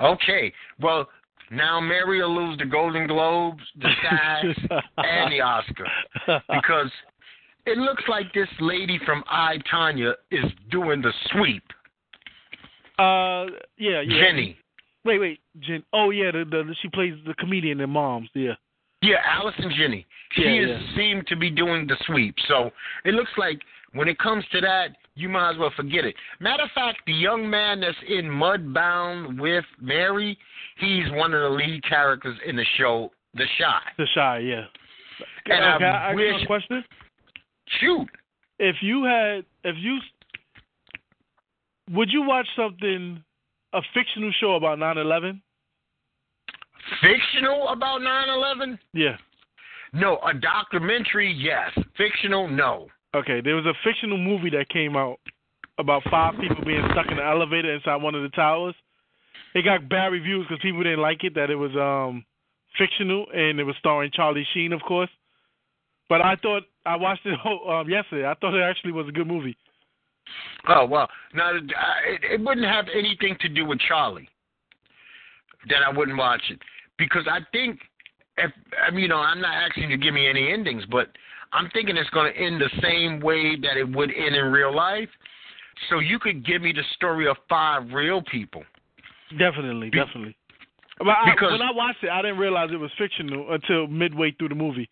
Okay. Well, now Mary will lose the Golden Globes, the SAGs, and the Oscar because it looks like this lady from I, Tonya is doing the sweep. Uh, yeah, yeah. Janney. Wait, wait, Jen. Oh yeah, the, the she plays the comedian in Moms. Yeah. Yeah, Allison Janney. She Yeah, is yeah. seemed to be doing the sweep. So it looks like when it comes to that, you might as well forget it. Matter of fact, the young man that's in Mudbound with Mary, he's one of the lead characters in the show The Chi. The Chi. Yeah. And okay, I I wish- a question. Shoot. If you had, if you, would you watch something, a fictional show about 9/11? Fictional about 9/11? Yeah. No, a documentary, yes. Fictional, no. Okay, there was a fictional movie that came out about five people being stuck in an elevator inside one of the towers. It got bad reviews because people didn't like it. That it was um fictional and it was starring Charlie Sheen, of course. But I thought I watched it um, yesterday. I thought it actually was a good movie. Oh well, now it, it wouldn't have anything to do with Charlie. That I wouldn't watch it because I think if I mean, you know I'm not asking you to give me any endings, but I'm thinking it's going to end the same way that it would end in real life. So you could give me the story of five real people. Definitely, Be- definitely. I, because- when I watched it, I didn't realize it was fictional until midway through the movie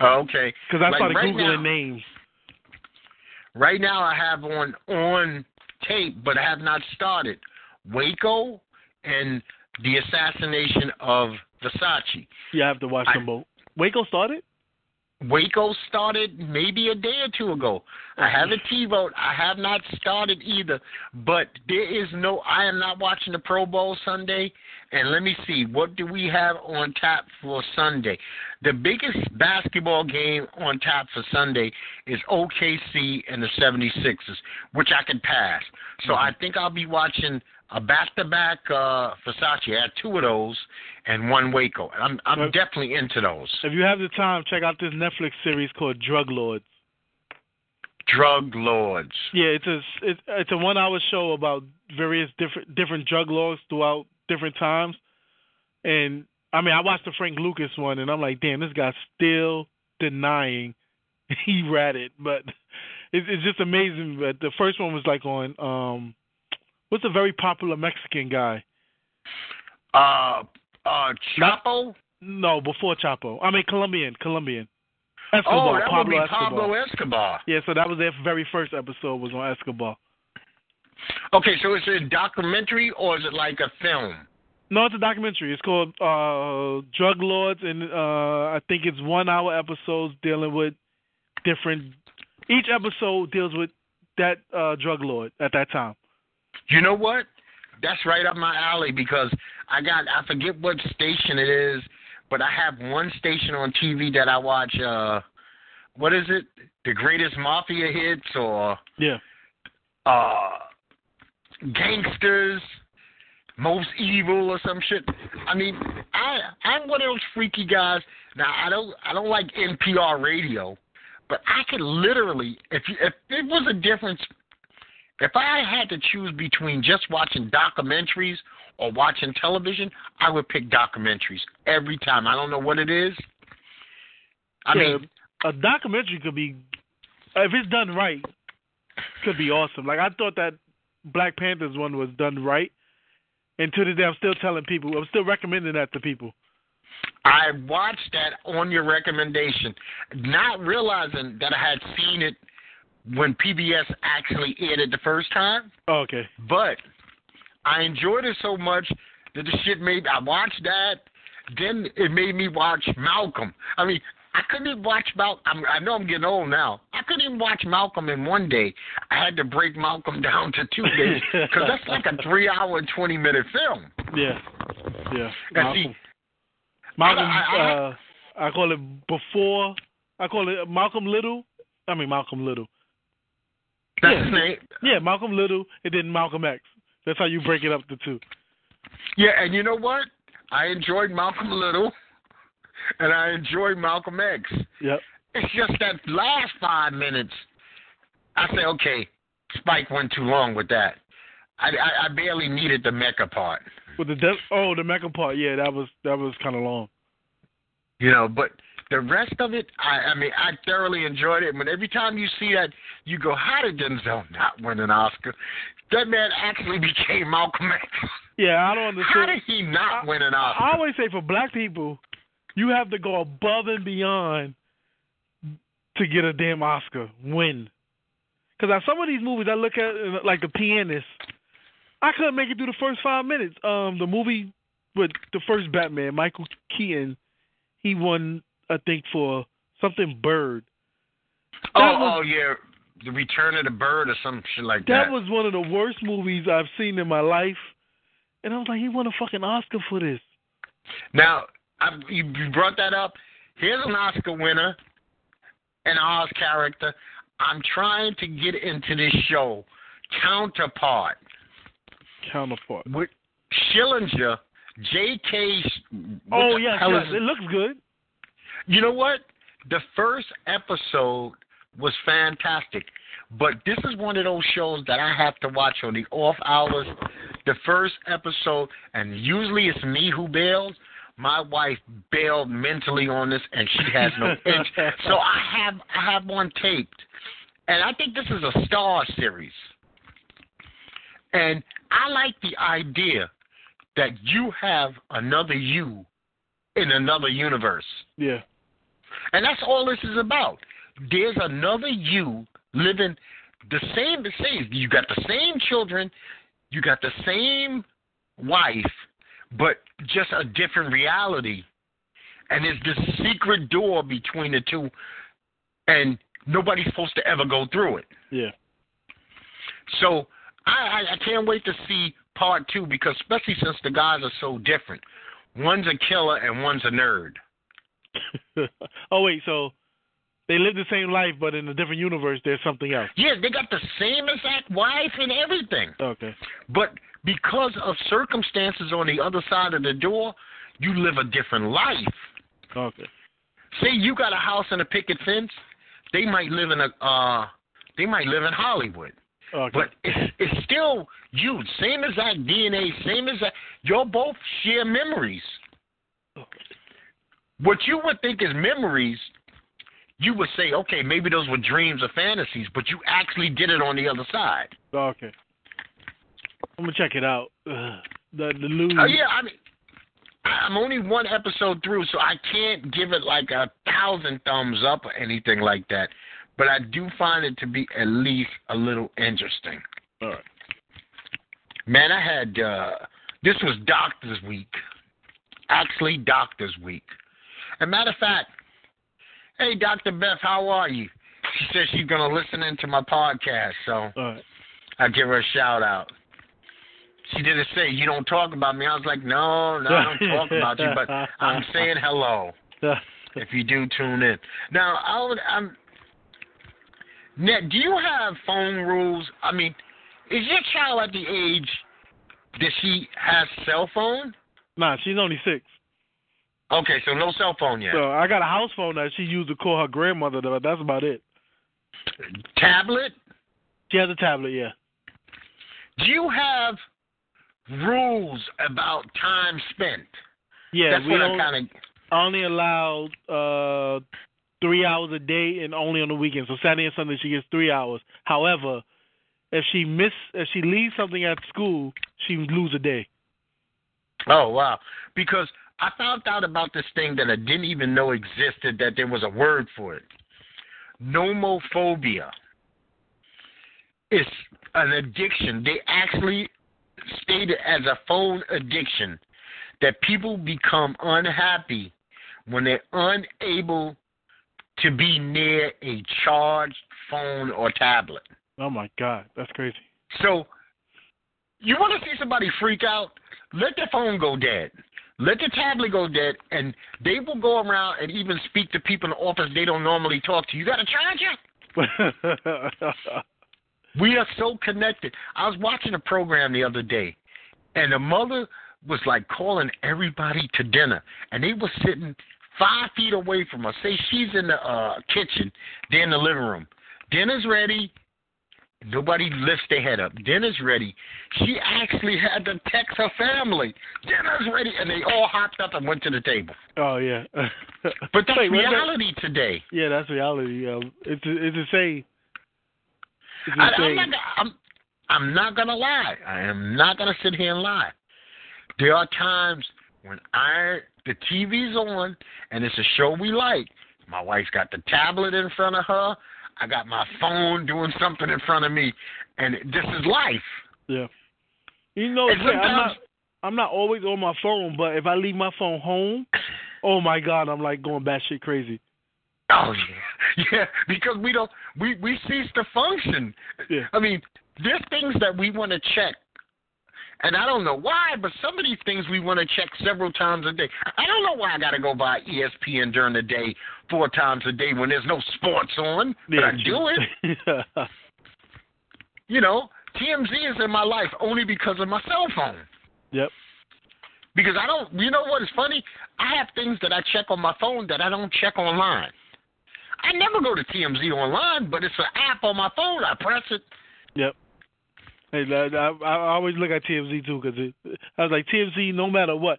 Oh, okay. because I Like started right googling now- names. Right now, I have on on tape, but I have not started Waco and the assassination of Versace. You have to watch I- them both. Waco started. Waco started maybe a day or two ago. I have a T vote. I have not started either, but there is no. I am not watching the Pro Bowl Sunday. And let me see, what do we have on tap for Sunday? The biggest basketball game on tap for Sunday is OKC and the 76ers, which I can pass. So mm-hmm. I think I'll be watching a back-to-back uh, Versace. I had two of those and one Waco. I'm I'm Well- definitely into those. If you have the time, check out this Netflix series called Drug Lords. Drug lords. Yeah, it's a it's it's a one hour show about various different different drug lords throughout different times. And I mean, I watched the Frank Lucas one, and I'm like, damn, this guy's still denying he it. But it's it's just amazing. But the first one was like on um, what's a very popular Mexican guy? Uh, uh, Chapo. No, before Chapo. I mean, Colombian, Colombian. Oh, that Pablo would be Escobar. Pablo Escobar. Yeah, so that was their very first episode was on Escobar. Okay, so it's a documentary or is it like a film? No, it's a documentary. It's called uh, Drug Lords, and uh, I think it's one hour episodes dealing with different. Each episode deals with that uh, drug lord at that time. You know what? That's right up my alley because I got I forget what station it is, but I have one station on TV that I watch. Uh, what is it? The greatest mafia hits or Yeah. uh, gangsters, most evil or some shit. I mean, I I'm one of those freaky guys. Now I don't I don't like NPR radio, but I could literally if you, if there was a difference, if I had to choose between just watching documentaries or watching television, I would pick documentaries every time. I don't know what it is. I Yeah, mean, a documentary could be, if it's done right, could be awesome. Like I thought that Black Panthers one was done right, and to this day I'm still telling people, I'm still recommending that to people. I watched that on your recommendation, not realizing that I had seen it when PBS actually aired it the first time. Oh, okay. But I enjoyed it so much that the shit made I watched that. Then it made me watch Malcolm. I mean, I couldn't even watch Malcolm. I'm, know I'm getting old now. I couldn't even watch Malcolm in one day. I had to break Malcolm down to two days because that's like a three-hour and twenty-minute film. Yeah. Yeah. Now, see, Malcolm. I- I- I- uh, I call it before. I call it Malcolm Little. I mean Malcolm Little. That's Yeah. his name. Yeah, Malcolm Little, and then Malcolm X. That's how you break it up to two. Yeah, and you know what? I enjoyed Malcolm Little, and I enjoyed Malcolm X. Yep. It's just that last five minutes. I say, okay, Spike went too long with that. I, I, I barely needed the Mecca part, With the de- oh the Mecca part, yeah, that was that was kind of long. you know. But the rest of it, I, I mean, I thoroughly enjoyed it. But every time you see that, you go, how did Denzel not win an Oscar? That man actually became Malcolm X. Yeah, I don't understand. How did he not I- win an Oscar? I always say for black people, you have to go above and beyond to get a damn Oscar win. Because some of these movies I look at, uh, like The Pianist, I couldn't make it through the first five minutes. Um, the movie with the first Batman, Michael Keaton, he won, I think, for something Bird. oh, was- oh yeah, the Return of the Bird or some shit like That That was one of the worst movies I've seen in my life. And I was like, he won a fucking Oscar for this. Now, I, you brought that up. Here's an Oscar winner, an Oz character. I'm trying to get into this show. Counterpart Counterpart. with Schillinger, J.K. Oh, yes, hell yes. It looks good. You know what? The first episode was fantastic. But this is one of those shows that I have to watch on the off hours. The first episode, and usually it's me who bails. My wife bailed mentally on this, and she has no inch. So I have I have one taped, and I think this is a Star series. And I like the idea that you have another you in another universe. Yeah. And that's all this is about. There's another you living the same the same you got the same children, you got the same wife, but just a different reality. And there's this secret door between the two and nobody's supposed to ever go through it. Yeah. So I, I, I can't wait to see part two because especially since the guys are so different. One's a killer and one's a nerd. oh wait, so they live the same life, but in a different universe, there's something else. Yeah, they got the same exact wife and everything. Okay. But because of circumstances on the other side of the door, you live a different life. Okay. Say you got a house and a picket fence, they might live in a uh they might live in Hollywood. Okay. But it's it's still you, same exact DNA, same exact y'all both share memories. What you would think is memories, you would say, okay, maybe those were dreams or fantasies, but you actually did it on the other side. okay. I'm gonna check it out. Ugh. The the news. Oh yeah, I mean, I'm only one episode through, so I can't give it like a thousand thumbs up or anything like that. But I do find it to be at least a little interesting. All right. Man, I had uh this was Doctors Week. Actually, Doctors Week. As a matter of fact, hey Dr. Beth, how are you? She says she's gonna listen into my podcast, so right. I give her a shout out. She didn't say you don't talk about me. I was like, no, no, I don't talk about you, but I'm saying hello if you do tune in. Now, I would, I'm. Ned, do you have phone rules? I mean, is your child at the age that she has cell phone? Nah, she's only six. Okay, so no cell phone yet. So I got a house phone that she used to call her grandmother, but that's about it. Tablet? She has a tablet, yeah. Do you have rules about time spent? Yeah, That's we what I don't, kind of. only allowed uh three hours a day and only on the weekends. So Saturday and Sunday she gets three hours. However, if she miss if she leaves something at school, she lose a day. Oh wow! Because I found out about this thing that I didn't even know existed. That there was a word for it. Nomophobia. It's an addiction. They actually state it as a phone addiction. That people become unhappy when they're unable to be near a charged phone or tablet. Oh my God, that's crazy. So, you want to see somebody freak out? Let the phone go dead. Let the tablet go dead, and they will go around and even speak to people in the office they don't normally talk to. You got a charger? we are so connected. I was watching a program the other day, and the mother was like calling everybody to dinner, and they were sitting five feet away from us. Say she's in the uh, kitchen, they're in the living room. Dinner's ready. Nobody lifts their head up. Dinner's ready. She actually had to text her family. Dinner's ready, and they all hopped up and went to the table. Oh yeah. but that's Wait, reality that? today. Yeah, that's reality. Yeah, it's it's insane. It's I, insane. I'm, not, I'm, I'm not gonna lie. I am not gonna sit here and lie. There are times when I the TV's on and it's a show we like. My wife's got the tablet in front of her. I got my phone doing something in front of me, and this is life. Yeah. You know, And I'm not. sometimes- I'm not always on my phone, but if I leave my phone home, oh my God, I'm like going batshit crazy. Oh yeah, yeah. Because we don't, we we cease to function. Yeah. I mean, there's things that we want to check, and I don't know why, but some of these things we want to check several times a day. I don't know why I got to go by E ESPN during the day four times a day when there's no sports on, but I do it. it. You know, TMZ is in my life only because of my cell phone. yep. Because I don't, you know what is funny? I have things that I check on my phone that I don't check online. I never go to TMZ online, but it's an app on my phone. I press it. Yep. Hey, I, I always look at TMZ too because I was like TMZ. No matter what,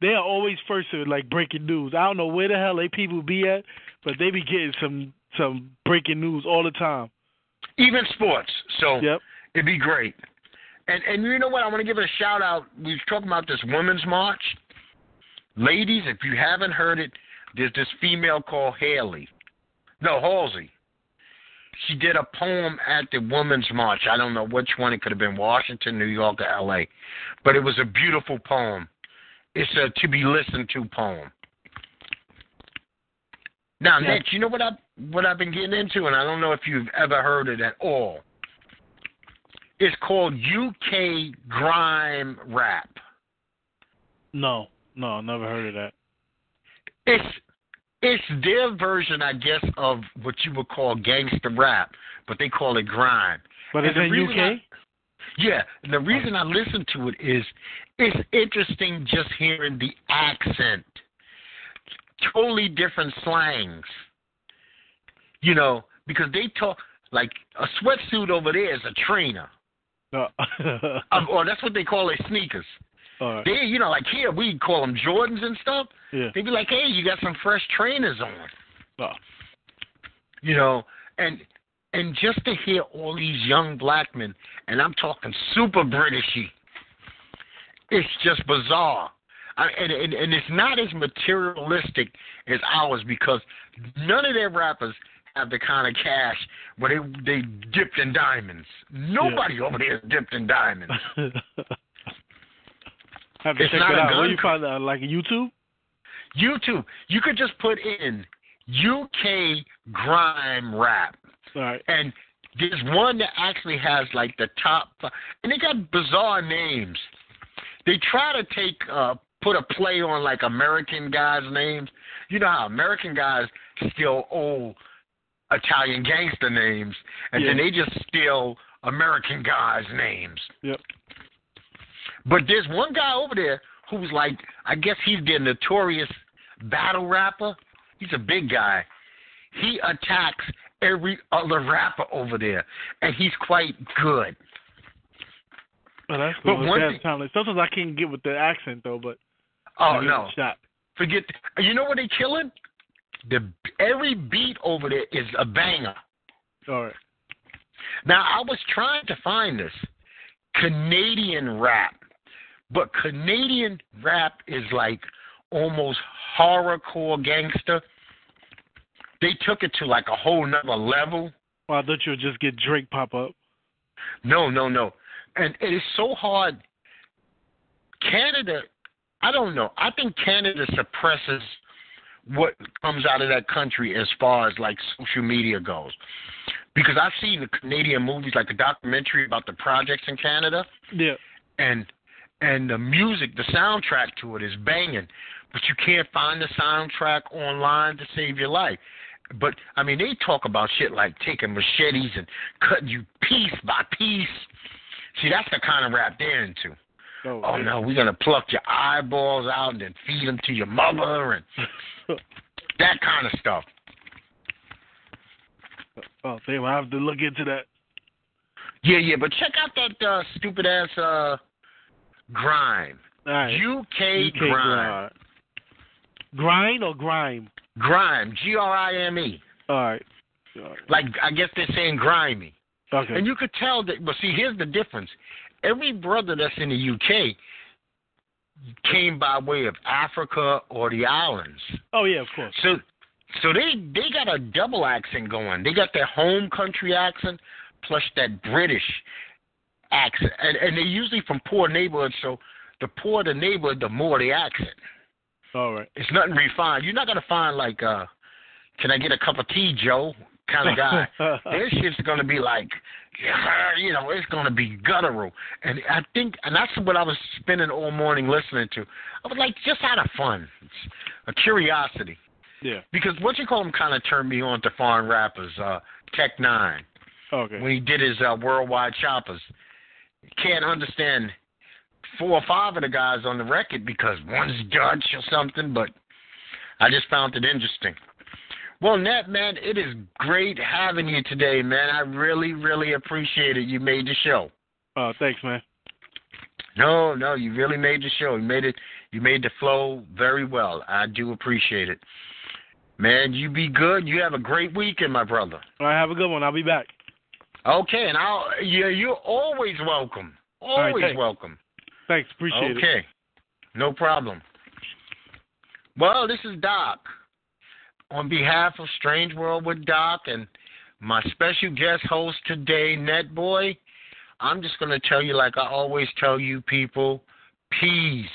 they are always first with like breaking news. I don't know where the hell they people be at, but they be getting some some breaking news all the time. Even sports. So Yep. it'd be great. And and you know what? I want to give it a shout out. We was talking about this women's march. Ladies, if you haven't heard it, there's this female called Haley. No, Halsey. She did a poem at the women's march. I don't know which one. It could have been Washington, New York, or L.A. But it was a beautiful poem. It's a to be listened to poem. Now, Yeah. Nick, you know what I what I've been getting into, and I don't know if you've ever heard it at all. It's called UK grime rap. No, no, never heard of that. It's it's their version, I guess, of what you would call gangster rap, but they call it grind. But And it's in UK. I- Yeah, and the reason I listen to it is it's interesting just hearing the accent. Totally different slangs. You know, because they talk like a sweatsuit over there is a trainer. No. Um, or that's what they call their sneakers. Right. They, you know, like here we call them Jordans and stuff. Yeah. They'd be like, "Hey, you got some fresh trainers on," Oh. you know, and and just to hear all these young black men, and I'm talking super Britishy, it's just bizarre. I, and, and and it's not as materialistic as ours because none of their rappers have the kind of cash where they they dipped in diamonds. Nobody over there is dipped in diamonds. have to It's check not it a out. Where you find that? Like YouTube? YouTube, you could just put in UK grime rap, All right. and there's one that actually has like the top, and they got bizarre names. They try to take uh put a play on like American guys' names. You know how American guys steal old Italian gangster names, and then they just steal American guys' names. Yep. But there's one guy over there who's like, I guess he's the notorious battle rapper. He's a big guy. He attacks every other rapper over there, and he's quite good. Oh, that's But cool. one That's thing- talent. Sometimes I can't get with the accent though, but Oh no, shot. forget. You know what they killing? The every beat over there is a banger. All right. Now I was trying to find this Canadian rap, but Canadian rap is like almost horrorcore gangster. They took it to like a whole nother level. Well, I thought you would just get Drake pop up. No, no, no. And it is so hard. Canada, I don't know. I think Canada suppresses what comes out of that country as far as like social media goes. Because I've seen the Canadian movies, like the documentary about the projects in Canada. Yeah. And and the music, the soundtrack to it is banging, but you can't find the soundtrack online to save your life. But I mean, they talk about shit like taking machetes and cutting you piece by piece. See, that's the kind of rap they're into. Oh, Oh no, we're gonna pluck your eyeballs out and then feed them to your mother and that kind of stuff. Oh, damn, I have to look into that. Yeah, yeah, but check out that uh, stupid ass uh, grime. Right. UK, UK grime. Grind or grime? Grime. G R I M E. All right. All right. Like I guess they're saying grimy. Okay. And you could tell that. But see, here's the difference. Every brother that's in the UK came by way of Africa or the islands. oh yeah, of course. So, so they they got a double accent going. They got their home country accent plus that British accent, and and they're usually from poor neighborhoods. So the poorer the neighborhood, the more the accent. All right. It's nothing refined. You're not gonna find like, uh, can I get a cup of tea, Joe? Kind of guy. Their shit's gonna be like, you know, it's gonna be guttural. And I think, and that's what I was spending all morning listening to. I was like, just out of fun, it's a curiosity. yeah. Because what you call him kind of turned me on to foreign rappers. Uh, Tech N9ne Okay. when he did his uh, worldwide choppers. Can't understand four or five of the guys on the record because one's Dutch or something, but I just found it interesting. Well, Nat, man, it is great having you today, man. I really, really appreciate it. You made the show. Uh, thanks, man. No, no, you really made the show. You made it. You made the flow very well. I do appreciate it, man. You be good. You have a great weekend, my brother. All right, have a good one. I'll be back. Okay, and I'll. Yeah, you're always welcome. right, Always thanks. welcome. Thanks. Appreciate it. okay, no problem. Well, this is Doc. On behalf of Strange World with Doc and my special guest host today, Netboy, I'm just going to tell you, like I always tell you people, peace.